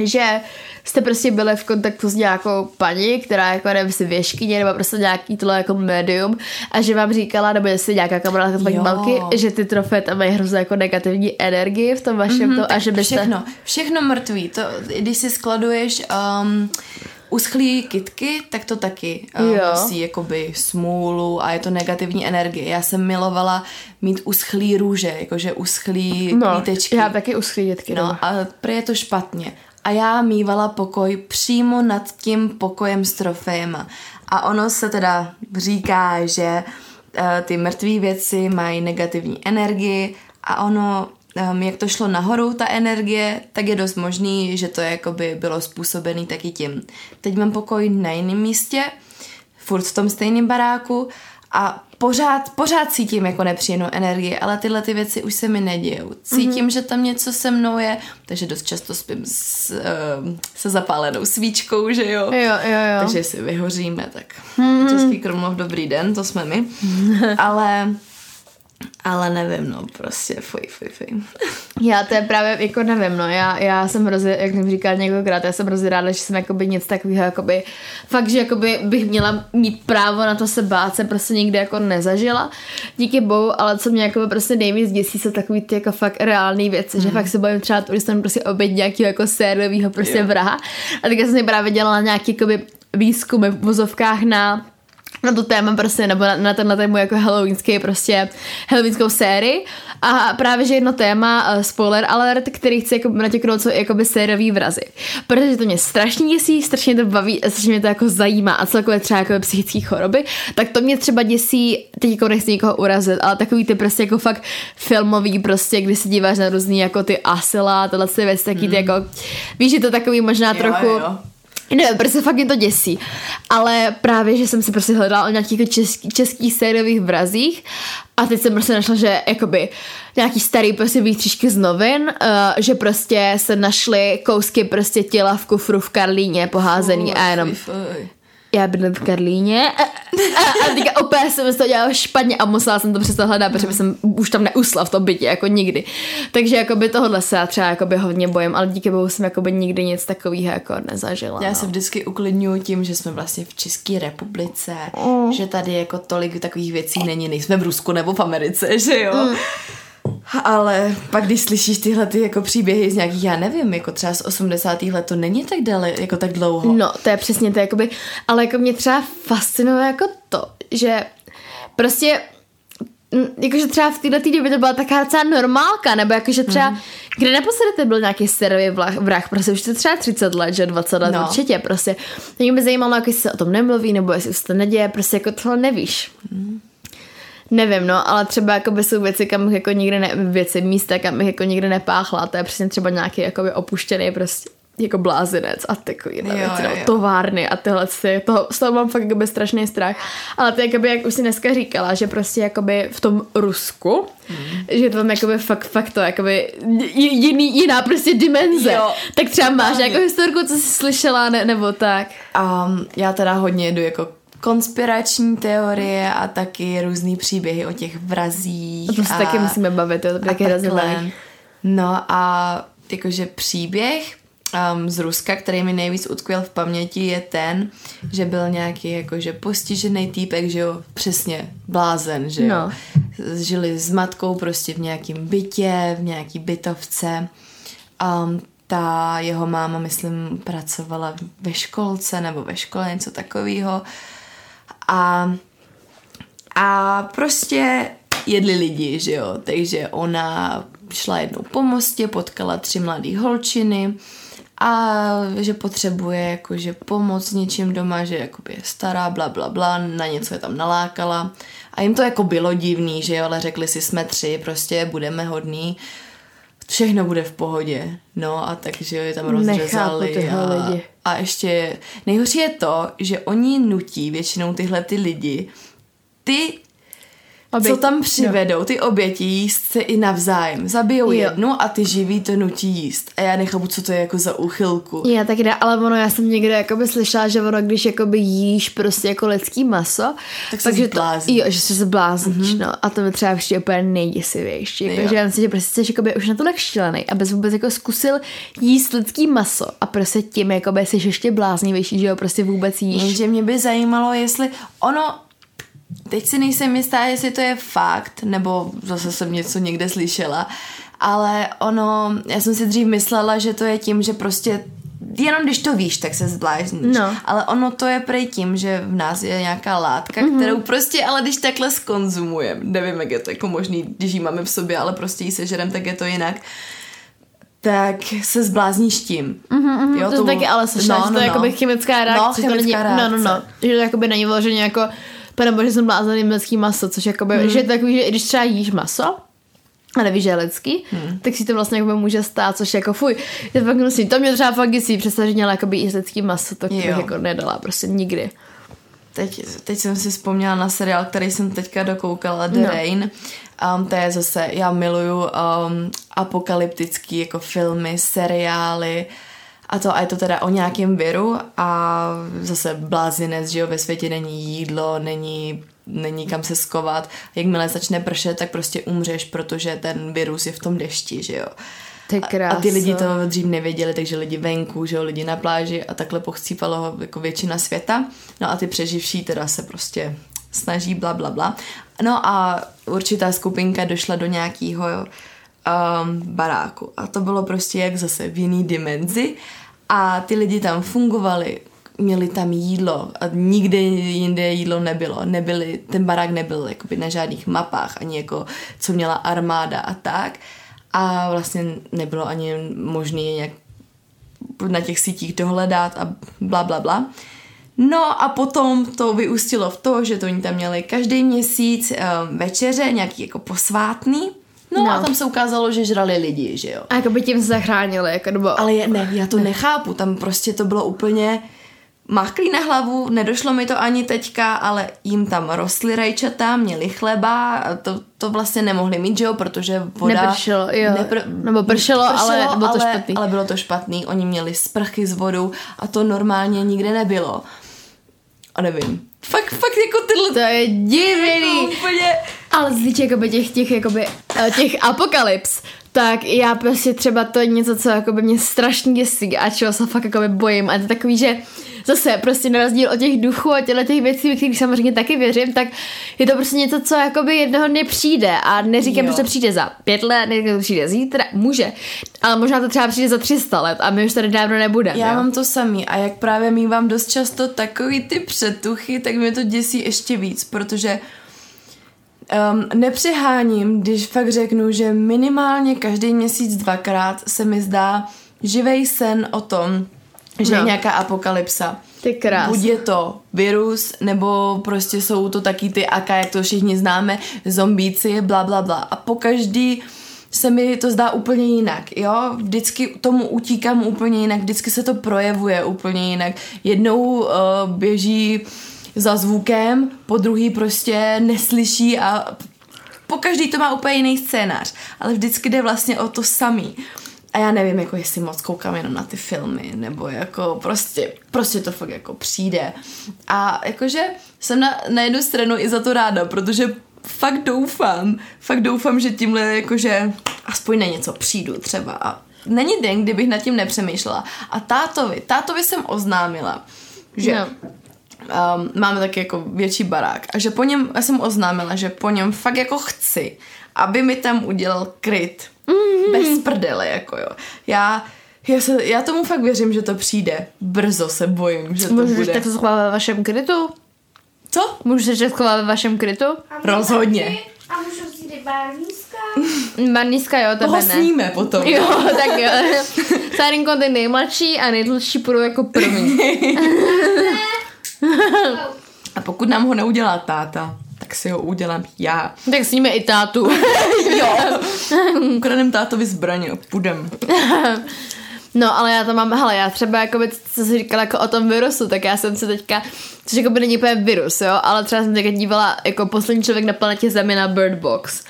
že jste prostě byli v kontaktu s nějakou paní, která jako nevím, si věškyně nebo prostě nějaký tohle jako médium a že vám říkala, nebo jestli nějaká kamarádka z paní Malky, že ty trofé tam mají hrozně jako negativní energii v tom vašem mm-hmm, to, a že byste... Všechno, všechno mrtvý. To, když si skladuješ um, uschlý kitky, tak to taky musí jakoby smůlu a je to negativní energie. Já jsem milovala mít uschlý růže, jakože uschlý no, kvítečky. já taky uschlý dětky. No a prý je to špatně. A já mývala pokoj přímo nad tím pokojem s trofejema. A ono se teda říká, že uh, ty mrtvé věci mají negativní energii a ono um, jak to šlo nahoru, ta energie, tak je dost možný, že to jakoby bylo způsobený taky tím. Teď mám pokoj na jiném místě, furt v tom stejném baráku a pořád, pořád cítím jako nepříjemnou energii, ale tyhle ty věci už se mi nedějou. Cítím, mm-hmm. že tam něco se mnou je, takže dost často spím s, uh, se zapálenou svíčkou, že jo? Jo, jo, jo. Takže si vyhoříme, tak mm-hmm. Český Krumlov, dobrý den, to jsme my. ale ale nevím, no, prostě fuj, fuj, fuj. Já to je právě, jako nevím, no, já, já jsem hrozně, jak jsem říkal několikrát, já jsem hrozně ráda, že jsem jakoby nic takového, jakoby, fakt, že jakoby bych měla mít právo na to se bát, jsem prostě nikdy jako nezažila, díky bohu, ale co mě jakoby prostě nejvíc děsí, jsou takový ty jako fakt reální věci, mm. že fakt se bojím třeba, když jsem prostě oběť nějakého jako sériového prostě yeah. vraha a tak jsem si právě dělala nějaký jakoby výzkumy v vozovkách na na to téma prostě, nebo na, na tenhle tému jako halloweenský prostě halloweenskou sérii a právě, že jedno téma, uh, spoiler alert, který chci jako natěknout, co jakoby sériový vrazy. Protože to mě strašně děsí, strašně to baví, strašně mě to jako zajímá a celkově třeba jako psychické choroby, tak to mě třeba děsí, teď jako nechci nikoho urazit, ale takový ty prostě jako fakt filmový prostě, kdy se díváš na různý jako ty asila, tohle věci, taky ty hmm. jako, víš, že to takový možná jo, trochu, jo Nevím, prostě fakt mě to děsí. Ale právě, že jsem si prostě hledala o nějakých jako český, českých sériových vrazích a teď jsem prostě našla, že jakoby nějaký starý prostě výtřížky z novin, uh, že prostě se našly kousky prostě těla v kufru v Karlíně poházený Fuj, a jenom... Fuj, fuj já bydlím v Karlíně a, a, a teďka opět jsem to dělala špatně a musela jsem to přestat hledat, protože jsem už tam neusla v tom bytě, jako nikdy. Takže jako by tohle se já třeba jako by hodně bojím, ale díky bohu jsem jako by nikdy nic takového jako nezažila. Já no. se vždycky uklidňuji tím, že jsme vlastně v České republice, mm. že tady jako tolik takových věcí není, nejsme v Rusku nebo v Americe, že jo. Mm. Ale pak, když slyšíš tyhle ty jako příběhy z nějakých, já nevím, jako třeba z 80. let, to není tak dále, jako tak dlouho. No, to je přesně to, jakoby, ale jako mě třeba fascinuje jako to, že prostě jakože třeba v této době to byla taková docela normálka, nebo jakože třeba, mm. kde naposledy to byl nějaký sterový vrah, prostě už to třeba 30 let, že 20 let no. určitě, prostě. Mě by zajímalo, jak se o tom nemluví, nebo jestli se to neděje, prostě jako tohle nevíš. Mm. Nevím, no, ale třeba jako by jsou věci, kam jako nikdy ne, věci, místa, kam bych jako nikdy nepáchla, to je přesně třeba nějaký jakoby opuštěný prostě jako blázinec a takový věci, no, továrny a tyhle si, toho, z toho mám fakt jakoby strašný strach. Ale to jakoby, jak už si dneska říkala, že prostě jakoby v tom Rusku, mm. že to tam jakoby fakt, fakt to jakoby jiný, jiná prostě dimenze. Jo. Tak třeba máš nějakou historku, co jsi slyšela, ne, nebo tak? Um, já teda hodně jdu jako konspirační teorie a taky různý příběhy o těch vrazích. To se taky musíme bavit, to je taky hrozně No a jakože příběh um, z Ruska, který mi nejvíc utkvěl v paměti, je ten, že byl nějaký jakože postižený týpek, že jo, přesně blázen, že jo. No. Žili s matkou prostě v nějakém bytě, v nějaký bytovce. Um, ta jeho máma, myslím, pracovala ve školce nebo ve škole, něco takového. A, a prostě jedli lidi, že jo, takže ona šla jednou po mostě, potkala tři mladé holčiny a že potřebuje jakože pomoc s něčím doma, že jakoby je stará, bla, bla, bla, na něco je tam nalákala a jim to jako bylo divný, že jo, ale řekli si jsme tři, prostě budeme hodný, všechno bude v pohodě. No a takže je tam rozřezali. A, lidi. A ještě nejhorší je to, že oni nutí většinou tyhle ty lidi ty co tam přivedou, ty oběti jíst se i navzájem. Zabijou Jo. jednu a ty živí to nutí jíst. A já nechápu, co to je jako za úchylku. Já taky ne, ale ono, já jsem někde jakoby slyšela, že ono, když jakoby jíš prostě jako lidský maso, Tak se to, zblázníš. jo, že se zblázníš, mm-hmm. no. A to mi třeba přijde úplně nejděsivější. Jako, Jo. že já myslím, že prostě jsi jakoby už natolik šílený, abys vůbec jako zkusil jíst lidský maso a prostě tím jakoby jsi ještě bláznivější, že jo, prostě vůbec jíš. Jenže mě by zajímalo, jestli ono, teď si nejsem jistá, jestli to je fakt, nebo zase jsem něco někde slyšela, ale ono, já jsem si dřív myslela, že to je tím, že prostě jenom když to víš, tak se zblázníš. No. Ale ono to je prej tím, že v nás je nějaká látka, Mhm. mm-hmm. kterou prostě, ale když takhle skonzumujeme, nevím, jak je to jako možný, když ji máme v sobě, ale prostě ji sežerem, tak je to jinak, tak se zblázníš tím. Mm-hmm, Jo, to, to taky ale slyšela, no, že to je jakoby chemická reakce. No, že to není, chemická No, no, no. reakce. Že to jakoby není vyloženě jako nebo že jsem blázený lidský maso, což jakoby, Hmm. mm. že je to takový, že i když třeba jíš maso, a nevíš, že je lidský, hmm. tak si to vlastně jakoby může stát, což je jako fuj, to fakt hnusný. To mě třeba fakt děsí, představ, že měla jakoby jíst lidský maso, to bych jako nedala, prostě nikdy. Teď, teď jsem si vzpomněla na seriál, který jsem teďka dokoukala, The No. Rain. Um, to je zase, já miluju um, apokalyptický jako filmy, seriály a to, a je to teda o nějakém viru a zase blázinec, že jo, ve světě není jídlo, není, není kam se skovat. Jakmile začne pršet, tak prostě umřeš, protože ten virus je v tom dešti, že jo. Ty A, a ty lidi to dřív nevěděli, takže lidi venku, že jo, lidi na pláži a takhle pochcípalo jako většina světa. No a ty přeživší teda se prostě snaží bla bla bla. No a určitá skupinka došla do nějakého um, baráku a to bylo prostě jak zase v jiný dimenzi a ty lidi tam fungovali, měli tam jídlo a nikde jinde jídlo nebylo. Nebyli, ten barák nebyl jakoby na žádných mapách, ani jako co měla armáda a tak. A vlastně nebylo ani možné nějak na těch sítích dohledat a bla, bla, bla. No a potom to vyústilo v to, že to oni tam měli každý měsíc um, večeře, nějaký jako posvátný. No, No. no a tam se ukázalo, že žrali lidi, že jo. A jakoby tím se zachránili, jako, nebo... Ale je, ne, já to nechápu, tam prostě to bylo úplně máchlý na hlavu, nedošlo mi to ani teďka, ale jim tam rostly rajčata, měli chleba, a to, to vlastně nemohli mít, že jo, protože voda... Nepršelo, jo. Nebo pršelo, ale bylo to ale, špatný. Ale bylo to špatný, oni měli sprchy s vodou a to normálně nikde nebylo. A nevím. Fakt, fakt jako tyhle... To je divný. Jako úplně... Ale z jakoby těch, těch, jakoby, eh, těch apokalyps, tak já prostě třeba to je něco, co jakoby mě strašně děsí a čeho se fakt jakoby bojím. A to je takový, že zase prostě na rozdíl od těch duchů a těchto těch věcí, ve kterých samozřejmě taky věřím, tak je to prostě něco, co jakoby jednoho dne přijde a neříkám, Jo. že to přijde za pět let, neříkám, že to přijde zítra, může, ale možná to třeba přijde za 300 let a my už tady dávno nebudeme. Já jo? mám to samý a jak právě mývám dost často takový ty přetuchy, tak mě to děsí ještě víc, protože um, nepřeháním, když fakt řeknu, že minimálně každý měsíc dvakrát se mi zdá živej sen o tom, že No. je nějaká apokalypsa. Ty krás. Buď je to virus, nebo prostě jsou to taky ty aka, jak to všichni známe, zombíci, bla, bla, bla. A po každý se mi to zdá úplně jinak, jo? Vždycky tomu utíkám úplně jinak, vždycky se to projevuje úplně jinak. Jednou uh, běží za zvukem, po druhý prostě neslyší a po každý to má úplně jiný scénář, ale vždycky jde vlastně o to samý. A já nevím, jako jestli moc koukám jenom na ty filmy, nebo jako prostě, prostě to fakt jako přijde. A jakože jsem na, na jednu stranu i za to ráda, protože fakt doufám, fakt doufám, že tímhle jakože aspoň na něco přijdu třeba. A není den, kdybych nad tím nepřemýšlela. A tátovi, tátovi jsem oznámila, že No. Um, máme taky jako větší barák a že po něm, já jsem oznámila, že po něm fakt jako chci, aby mi tam udělal kryt. Mm-hmm. Bez prdele, jako jo. Já, já, se, já tomu fakt věřím, že to přijde. Brzo se bojím, že to Můžeš bude. tak se schovat ve vašem krytu? Co? Můžeš se schovat ve vašem krytu? A můžu Rozhodně. taky? A můžu jít barnízka? Barniska, jo, tebe Toho ne. sníme potom. Jo, tak jo. Sárinko, ty nejmladší a nejdlhší půjdou jako první. A pokud nám ho neudělá táta, tak si ho udělám já. tak sníme i tátu. jo. Ukradem tátovi zbraně a půjdem. No, ale já to mám, hele, já třeba, jako by, co jsi říkala jako o tom virusu, tak já jsem se teďka, což jako by není úplně virus, jo, ale třeba jsem teďka dívala jako poslední člověk na planetě Zemi na Bird Box.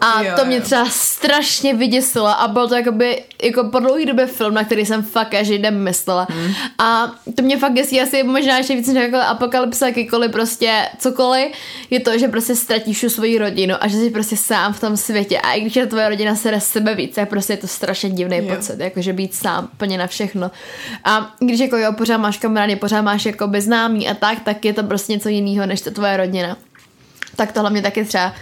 A jo, to mě jo. třeba strašně vyděsilo a byl to jakoby, jako po dlouhé době film, na který jsem fakt každý den myslela. Hmm. A to mě fakt děsí asi možná ještě víc než jako apokalypsa, jakýkoliv prostě cokoliv, je to, že prostě ztratíš tu svoji rodinu a že jsi prostě sám v tom světě. A i když je tvoje rodina sere sebe víc, tak prostě je to strašně divný jo. pocit, jakože být sám plně na všechno. A když jako jo, pořád máš kamarády, pořád máš jako známý a tak, tak je to prostě něco jiného než to tvoje rodina. Tak tohle mě taky třeba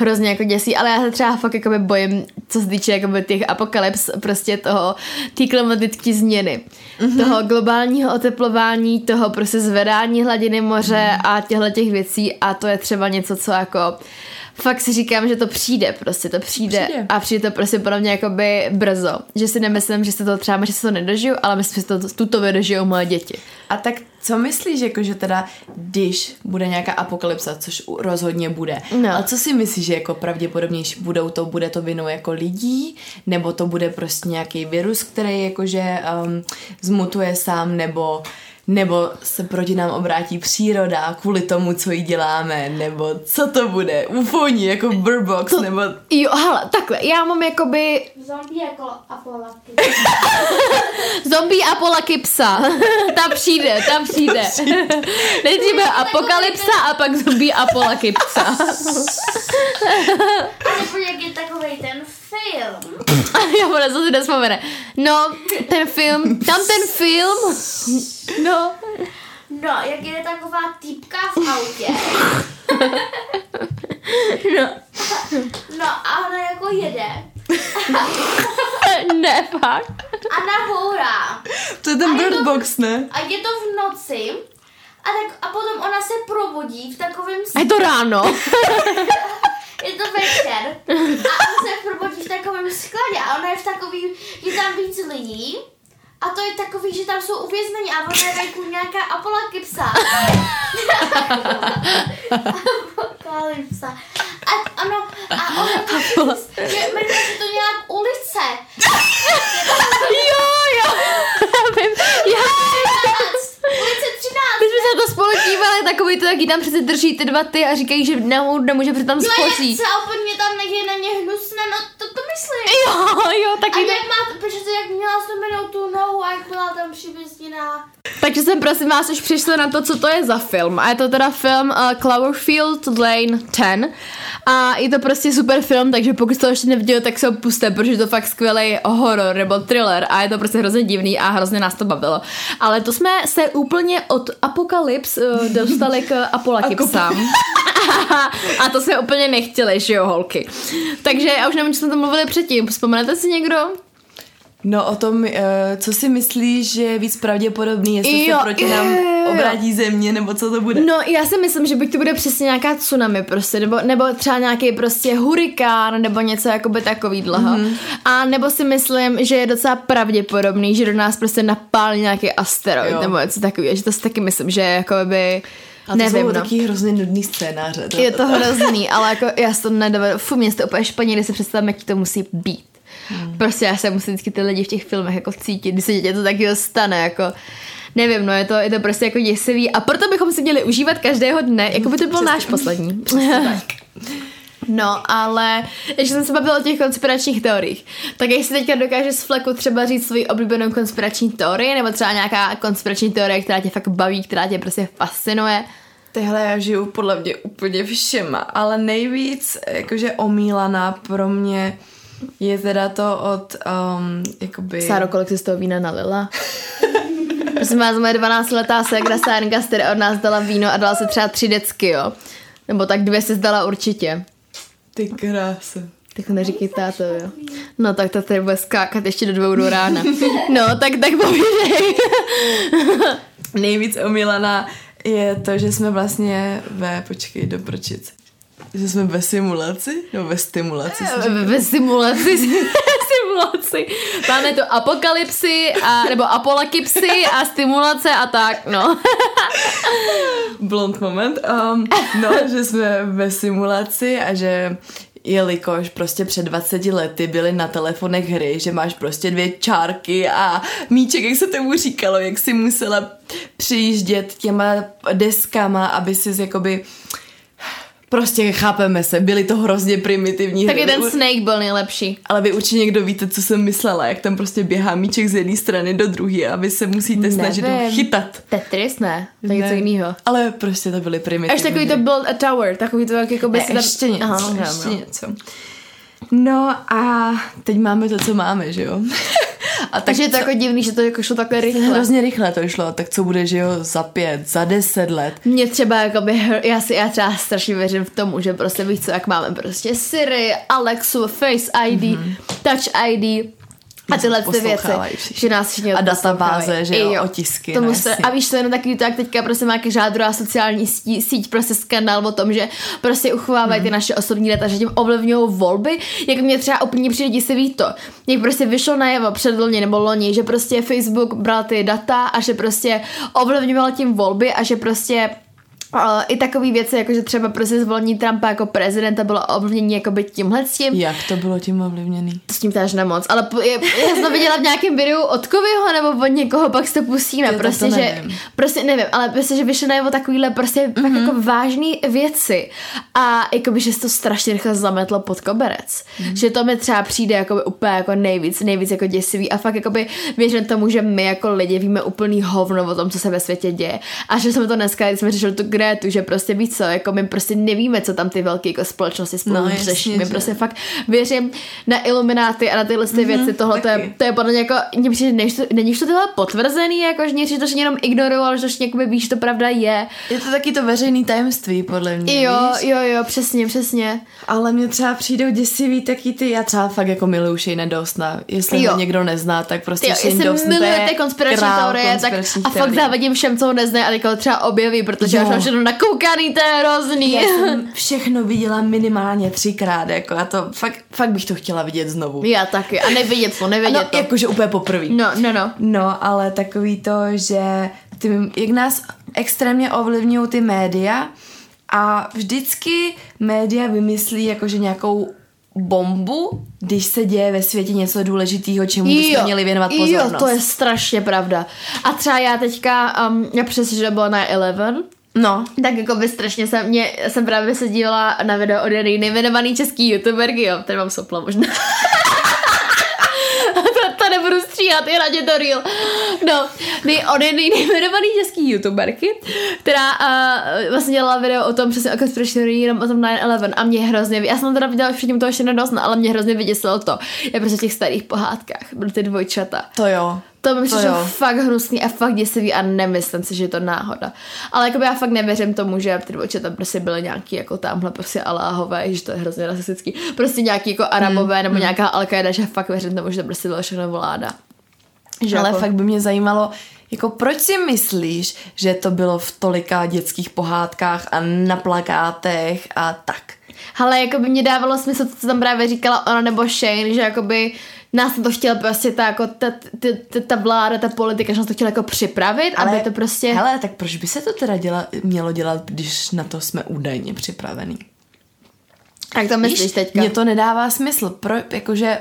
hrozně jako děsí, ale já se třeba fakt jakoby bojím, co se týče jakoby těch apokalyps, prostě toho, té klimatické změny, mm-hmm. toho globálního oteplování, toho prostě zvedání hladiny moře mm-hmm. a těchto těch věcí a to je třeba něco, co jako fakt si říkám, že to přijde, prostě to přijde, přijde. a přijde to prostě podle mě jakoby brzo, že si nemyslím, že se to třeba, že se to nedožiju, ale myslím, že to, tuto vydožijou moje děti. A tak co myslíš, jako že teda, když bude nějaká apokalypsa, což rozhodně bude, no. ale co si myslíš, že jako pravděpodobnější budou to, bude to vinou jako lidí, nebo to bude prostě nějaký virus, který jakože um, zmutuje sám, nebo nebo se proti nám obrátí příroda kvůli tomu, co jí děláme, nebo co to bude, ufoní, jako Burbox, to, nebo... Jo, hele, takhle, já mám jakoby... Zombie jako apolakypsa. Zombie apolakypsa. ta přijde, ta přijde. Nejdříve apokalypsa a pak zombie apolakypsa. A nebo jak je takovej ten film. Já bude, co si nespomene. No, ten film, tam ten film, no. No, jak je taková týpka v autě. no. No a ona jako jede. ne, fakt. A nahourá. To je ten Bird Box, ne? A je to v noci. A, tak, a potom ona se probudí v takovém... A je to ráno. je to večer a on se probudí v takovém skladě a ona je v takový, je tam víc lidí a to je takový, že tam jsou uvězněni a ona je venku nějaká apolakypsa. Apokalypsa. A ano, a ona to, že jmenuje se to nějak ulice. jo, jo. Já Ulice 13. To spolu dívali, takový to, jaký tam přece drží ty dva ty a říkají, že nemůže, nemůže přece tam spoří. No jak úplně tam nech na ně hnusné, no to, to myslím. Jo, jo, taky. A jak má, protože jak měla znamenou tu nohu a jak byla tam přivězněná. Takže jsem prosím vás už přišli na to, co to je za film. A je to teda film uh, Cloverfield Lane 10. A je to prostě super film, takže pokud jste to ještě neviděli, tak se ho puste, protože je to fakt skvělý horor nebo thriller a je to prostě hrozně divný a hrozně nás to bavilo. Ale to jsme se úplně od Apokalyps uh, dostali k Apolakipsám. a to jsme úplně nechtěli, že jo, holky. Takže já už nevím, co jsme to mluvili předtím. Vzpomenete si někdo? No o tom, uh, co si myslíš, že je víc pravděpodobný, jestli jo, se proti nám obrátí země, nebo co to bude? No já si myslím, že buď to bude přesně nějaká tsunami prostě, nebo, nebo třeba nějaký prostě hurikán, nebo něco jakoby takový dlouho. Mm-hmm. A nebo si myslím, že je docela pravděpodobný, že do nás prostě napálí nějaký asteroid, jo. nebo něco takového, že to si taky myslím, že jakoby... A to Nevím, jsou no. taky hrozně nudný scénáře. To je to hrozný, ale jako já si to nedovedu. Fú, mě to úplně špatně, když si představím, jak to musí být. Hmm. Prostě já se musím vždycky ty lidi v těch filmech jako cítit, když se dětě to taky stane, jako nevím, no je to, je to prostě jako děsivý a proto bychom si měli užívat každého dne, jako by to byl náš poslední. No, ale ještě jsem se bavila o těch konspiračních teoriích. Tak jestli teďka dokážeš z fleku třeba říct svoji oblíbenou konspirační teorii, nebo třeba nějaká konspirační teorie, která tě fakt baví, která tě prostě fascinuje. Tyhle já žiju podle mě úplně všema, ale nejvíc jakože omílaná pro mě je teda to od, um, jakoby... Sáro, kolik jsi z toho vína nalila? Prosím vás, moje 12-letá segra Sárenka od nás dala víno a dala se třeba tři decky, jo. Nebo tak dvě si zdala určitě. Ty krása. Tak neříkej táto, jo. No tak to tady bude skákat ještě do dvou do rána. No, tak tak povídej. Nejvíc omilaná je to, že jsme vlastně ve, počkej, do Pročic. Že jsme ve simulaci? No ve stimulaci. Ve, ve simulaci. simulaci. Máme tu apokalypsy, a, nebo apolakipsy a stimulace a tak, no. Blond moment. Um, no, že jsme ve simulaci a že jelikož prostě před 20 lety byly na telefonech hry, že máš prostě dvě čárky a míček, jak se tomu říkalo, jak si musela přijíždět těma deskama, aby si jakoby Prostě chápeme se, byly to hrozně primitivní Taky hry. ten Snake byl nejlepší. Ale vy určitě někdo víte, co jsem myslela, jak tam prostě běhá míček z jedné strany do druhé a vy se musíte snažit ho Nevím. chytat. Tetris ne, to je něco jiného. Ale prostě to byly primitivní Až takový to. Build a Tower, takový to jak jako by Ne, ještě něco, Aha, no, ještě no. něco. No a teď máme to, co máme, že jo? a tak Takže je to co- jako divný, že to jako šlo takhle rychle. Hrozně rychle to šlo, tak co bude, že jo, za pět, za deset let. Mě třeba jakoby, hr- já si, já třeba strašně věřím v tomu, že prostě víš co, jak máme prostě Siri, Alexu, Face ID, mm-hmm. Touch ID a tyhle ty věci, že nás všichni A databáze, že jo, I otisky, Tomu se, a víš, to je jenom takový to, jak teďka prostě má každá druhá sociální síť, síť prostě skandál o tom, že prostě uchovávají Mhm. ty naše osobní data, že tím ovlivňují volby, jak mě třeba úplně přijde děsivý to, jak prostě vyšlo najevo před loni nebo loni, že prostě Facebook bral ty data a že prostě ovlivňoval tím volby a že prostě Uh, I takové věci, jako že třeba prostě zvolení Trumpa jako prezidenta bylo ovlivnění jakoby tímhle s tím. Jak to bylo tím ovlivněný? To s tím táž nemoc, ale po, je, já jsem to viděla v nějakém videu od Kovyho nebo od někoho, pak si to pustíme, Jo, prostě, to že, nevím. prostě nevím, ale prostě, že vyšly najevo takovýhle prostě mm-hmm. Mhm. tak jako vážné věci a jakoby, že se to strašně rychle zametlo pod koberec, Mhm. mm-hmm. že to mi třeba přijde jakoby úplně jako nejvíc, nejvíc jako děsivý a fakt jakoby věřím tomu, že my jako lidi víme úplný hovno o tom, co se ve světě děje a že jsme to dneska, když jsme řešili tu Grétu, že prostě víc co, jako my prostě nevíme, co tam ty velké jako společnosti spolu No, řeší, my že- prostě fakt věřím na ilumináty a na tyhle ty věci, tohle to je, to je podle mě jako, mně přijde, není to, není to tyhle potvrzený, jako že to že jenom ignorují, že to jakoby víš, to pravda je. Je to taky to veřejný tajemství, podle mě, Jo, víš? jo, jo, přesně, přesně. Ale mě třeba přijdou děsivý taky ty, já třeba fakt jako miluju Shane Dostna. Jestli Jo. ho někdo nezná, tak prostě Ty, Shane Dawson, to milujete konspirační teorie, tak a fakt závidím všem, co ho neznají a teďka ho třeba objeví, protože Jo. Všechno nakoukaný, to je hrozný. Já jsem všechno viděla minimálně třikrát, jako a to fakt, fakt bych to chtěla vidět znovu. Já taky, a nevidět to, nevidět No, to. jakože úplně poprvé. No, no, no. No, ale takový to, že ty, jak nás extrémně ovlivňují ty média a vždycky média vymyslí jakože nějakou bombu, když se děje ve světě něco důležitého, čemu bychom měli věnovat pozornost. Jo, to je strašně pravda. A třeba já teďka, um, já přesně, že bylo na 11, No, tak jako by strašně jsem, mě, jsem právě se dívala na video od jedné nejmenovaný český youtuberky, jo, tady mám sopla možná. to, to nebudu stříhat, je radě to real. No, nej, od jedné nejmenovaný český youtuberky, která uh, vlastně dělala video o tom přesně o konspirační jenom o tom 9-11 a mě hrozně, já jsem teda viděla předtím to ještě nedost, ale mě hrozně vyděsilo to, je prostě v těch starých pohádkách, byly ty dvojčata. to jo. To mi přišlo fakt hnusný a fakt děsivý a nemyslím si, že je to náhoda. Ale jakoby já fakt nevěřím tomu, že ty dvojčata prostě byly nějaký jako tamhle prostě aláhové, že to je hrozně rasistický. Prostě nějaký jako arabové Hmm, nebo nějaká al že fakt věřím tomu, že to prostě bylo všechno vláda. Že Ale jako, fakt by mě zajímalo, jako proč si myslíš, že to bylo v tolika dětských pohádkách a na plakátech a tak? Ale jako by mě dávalo smysl, co tam právě říkala ona nebo Shane, že jakoby nás to chtěla prostě ta, jako ta, ta, ta, ta vláda, ta politika, že nás to chtěla jako připravit, ale, aby to prostě... Hele, tak proč by se to teda děla, mělo dělat, když na to jsme údajně připravený? Jak to myslíš Víš, teďka? Mně to nedává smysl, pro, jakože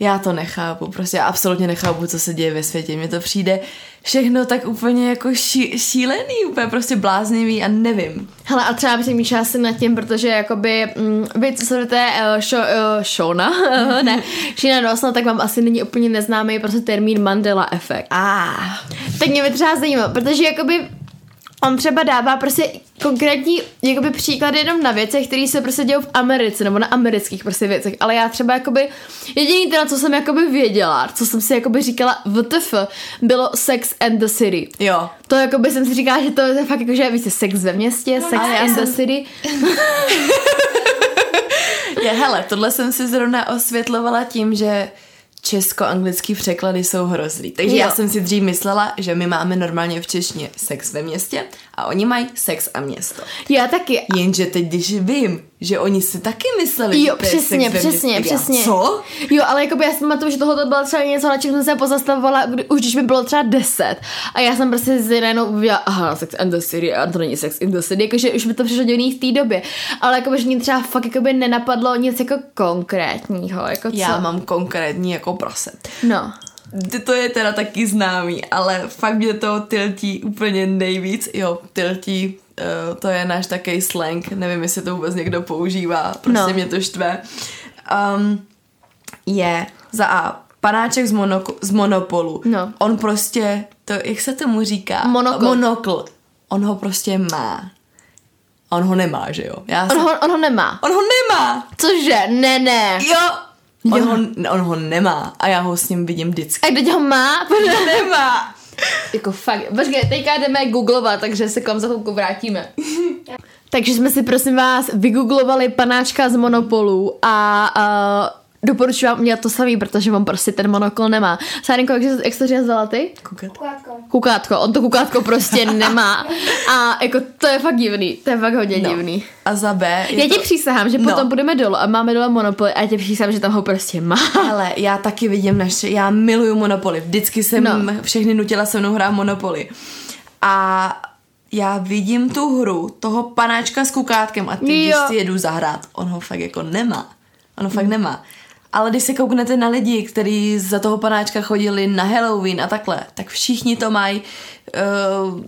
já to nechápu, prostě já absolutně nechápu, co se děje ve světě. Mně to přijde všechno tak úplně jako ší, šílený, úplně prostě bláznivý a nevím. Hele, a třeba přemýšlela jsem nad tím, protože jakoby, mm, vy, co sledujete uh, show, uh, Shona, ne, Shina Dawsona, tak vám asi není úplně neznámý prostě termín Mandela efekt. A Tak mě by třeba zajímalo, protože jakoby on třeba dává prostě konkrétní jakoby příklady jenom na věcech, které se prostě dějou v Americe nebo na amerických prostě věcech, ale já třeba jakoby jediný teda, co jsem jakoby věděla, co jsem si jakoby říkala WTF, bylo Sex and the City. jo. To jakoby jsem si říkala, že to je fakt jako, že víte, sex ve městě, sex ale já and the jsem- city. Je, hele, tohle jsem si zrovna osvětlovala tím, že česko-anglický překlady jsou hrozný. Takže Jo. já jsem si dřív myslela, že my máme normálně v češtině sex ve městě a oni mají sex a město. Já taky. Jenže teď, když vím, že oni si taky mysleli, Jo, že přesně, sex přesně, městě. Já, přesně. Co? Jo, ale jakoby já si pamatuju, že tohle bylo třeba něco, na čem jsem se pozastavovala, kdy, už když mi bylo třeba 10. A já jsem prostě z najednou uvěděla, aha, Sex and the City, a to není Sex in the City, jakože už mi to přišlo divný v té době. Ale jakoby, že mě třeba fakt jakoby nenapadlo nic jako konkrétního, jako co? Já mám konkrétní jako prase. No. To je teda taky známý, ale fakt mě to tiltí úplně nejvíc. Jo, tiltí, uh, to je náš takový slang, nevím, jestli to vůbec někdo používá, prostě No. mě to štve. Um, je za A, panáček z, monoko- z Monopolu. No. On prostě, to, jak se tomu říká? Monokl. Monokl. On ho prostě má. A on ho nemá, že jo? Já On jsem... ho, on ho nemá. on ho nemá! Cože? Ne, ne. Jo! On Jo. ho, on ho nemá a já ho s ním vidím vždycky. A kdo ho má? Nemá! Jako fakt. Počkej, teďka jdeme googlovat, takže se k vám za chvilku vrátíme. takže jsme si prosím vás vygooglovali panáčka z Monopolu a uh, doporučuji vám udělat to samý, protože on prostě ten monokol nemá. Sárenko, jak, jak jsi to říkala ty? Kukátko. Kukátko, on to kukátko prostě nemá. A jako to je fakt divný, to je fakt hodně No. divný. A za B Já ti to... přísahám, že No. potom budeme dolů a máme dole Monopoly a já ti přísahám, že tam ho prostě má. Ale já taky vidím naše, já miluju Monopoly. Vždycky jsem No. všechny nutila se mnou hrát Monopoly. A já vidím tu hru toho panáčka s kukátkem a ty, když Jo. si jedu zahrát, on ho fakt jako nemá. On ho fakt nemá. Ale když se kouknete na lidi, kteří za toho panáčka chodili na Halloween a takhle, tak všichni to mají. Uh,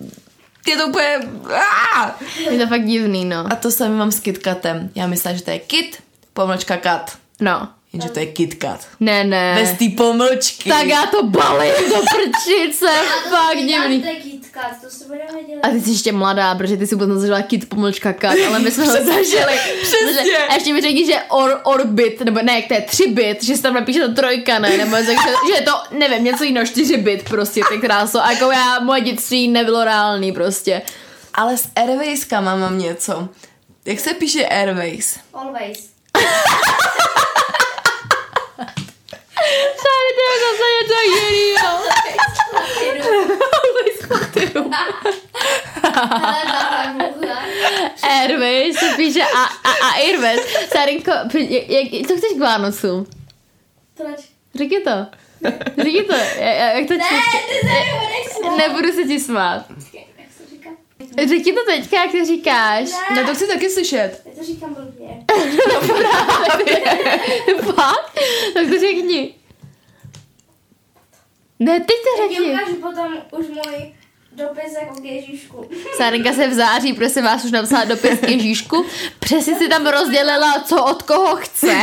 je to úplně... Ah! Je to fakt divný, no. A to samé mám s KitKatem. Já myslím, že to je Kit, pomlčka Kat. No. Jenže to je KitKat. Ne, ne. Bez té pomlčky. Tak já to balím do prčice, fakt divný. To je KitKat, to se bude dělat. A ty jsi ještě mladá, protože ty si vůbec nezažila kit pomlčka kat, ale my jsme ho zažili. přesně. Protože- A ještě mi řekni, že or, orbit, nebo ne, jak to je 3 bit, že se tam napíše to trojka, ne, nebo že, že je to, nevím, něco jiného, 4 bit prostě, ty kráso. A jako já, moje dětství nebylo reálný prostě. Ale s Airwayskama mám něco. Jak se píše Airways? Always. Je zase něco mluvila. Airways se píše a, a, a Airways. Sarinko, jak, jak, co chceš k Vánocům? Proč? Řekni to. Řekni to. Jak, to Ne, ty se nebudeš smát. Nebudu se ti smát. Řekni to teďka, jak to říkáš. No to chci taky slyšet. Já to říkám blbě. Fakt? Tak to řekni. Ne, ty to Já řekni. ukážu potom už můj dopis jako k Ježíšku. Sárenka se v září, prosím vás, už napsala dopis k Ježíšku. Přesně si tam rozdělila, co od koho chce.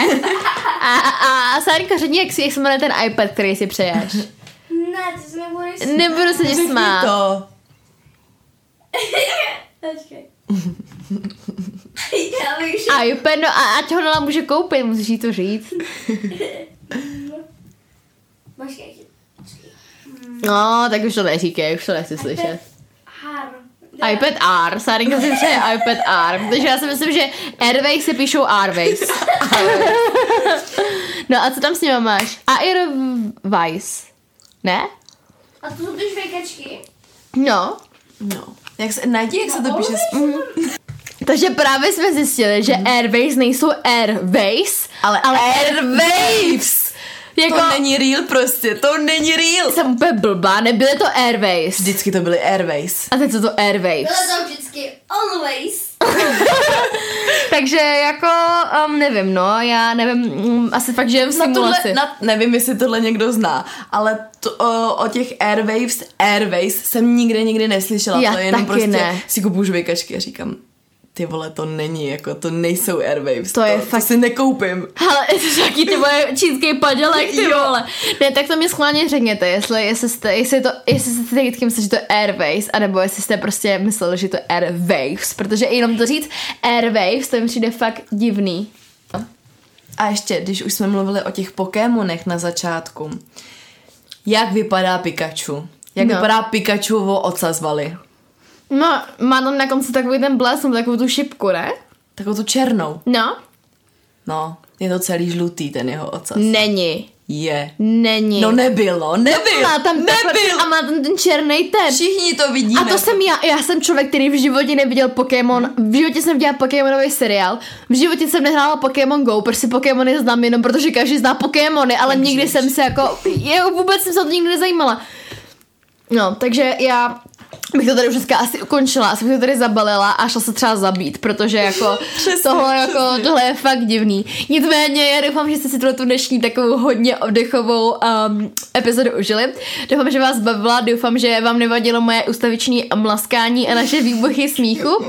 A, a, a Sárenka, řekni, jak, si, jak se jmenuje ten iPad, který si přeješ. Ne, ty se nebudeš smát. Nebudu se ti Řekni smát. to. Já bych že... iPad, no a ať ho Nela může koupit, musíš jí to říct. Počkej. počkej. No, tak už to neříkej, už to nechci slyšet. Har. iPad R, Sárinka si přeje iPad R, protože já si myslím, že Airways se píšou Airways. no a co tam s nima máš? Airways. Ne? A to jsou ty švejkačky. No. No. Jak se, najdi, jak se to píše. s- Takže právě jsme zjistili, že Airways nejsou Airways, Ale, ale Airwaves! Jako... To není real prostě, to není real. Jsem úplně blbá, nebyly to Airways. Vždycky to byly Airways. A teď jsou to Airways. Bylo to vždycky always. Takže jako, um, nevím, no, já nevím, mm, asi fakt žijem v Na tohle, simulaci. na, nevím, jestli tohle někdo zná, ale to, o, o těch Airwaves, Airways jsem nikdy nikdy neslyšela. Já to je jenom taky prostě ne. si kupuju žvejkačky a říkám, ty vole, to není, jako to nejsou Airwaves. To je to fakt- si nekoupím. Ale to taky ty moje čínský padělek, ty Jo. vole. Ne, tak to mě schválně řekněte, jestli, jestli, jste, jestli, to, jestli jste teď mysleli, že to je Airways, anebo jestli jste prostě mysleli, že to je Airwaves, protože jenom to říct Airwaves, to mi přijde fakt divný. A ještě, když už jsme mluvili o těch Pokémonech na začátku, jak vypadá Pikachu? Jak No. no. vypadá Pikachuovo ocazvali? No, má tam na konci takový ten blesk, takovou tu šipku, ne? Takovou tu černou. No, No, je to celý žlutý ten jeho ocas. není. Je. Není. No nebylo, nebyl, má tam nebyl. A má tam ten černý ten. Všichni to vidíme. A to jsem já, já jsem člověk, který v životě neviděl Pokémon, v životě jsem viděla Pokémonový seriál, v životě jsem nehrála Pokémon Go, prostě Pokémony znám jenom, protože každý zná Pokémony, ale nikdy jsem se jako, já vůbec jsem se o to nikdy nezajímala. No, takže já bych to tady už dneska asi ukončila, asi bych to tady zabalila a šla se třeba zabít, protože jako Přesně, tohle, jako, přesně. tohle je fakt divný. Nicméně já doufám, že jste si tu dnešní takovou hodně oddechovou um, epizodu užili. Doufám, že vás bavila, doufám, že vám nevadilo moje ustaviční mlaskání a naše výbuchy smíchu.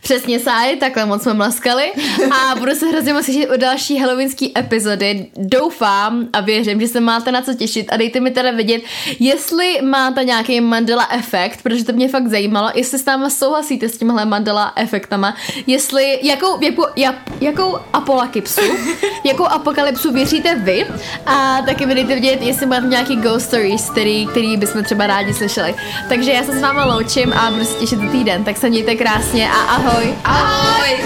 Přesně sáj, takhle moc jsme mlaskali a budu se hrozně moc těšit o další halloweenský epizody. Doufám a věřím, že se máte na co těšit a dejte mi teda vědět, jestli máte nějaký Mandela efekt, protože to mě fakt zajímalo, jestli s námi souhlasíte s tímhle Mandela efektama, jestli, jakou, jakou, jak, jakou apolakypsu, jakou apokalypsu věříte vy a taky mi dejte vědět, jestli máte nějaký ghost stories, který, který bychom třeba rádi slyšeli. Takže já se s váma loučím a budu se těšit do týden, tak se mějte krásně a ahoj. Ahoj!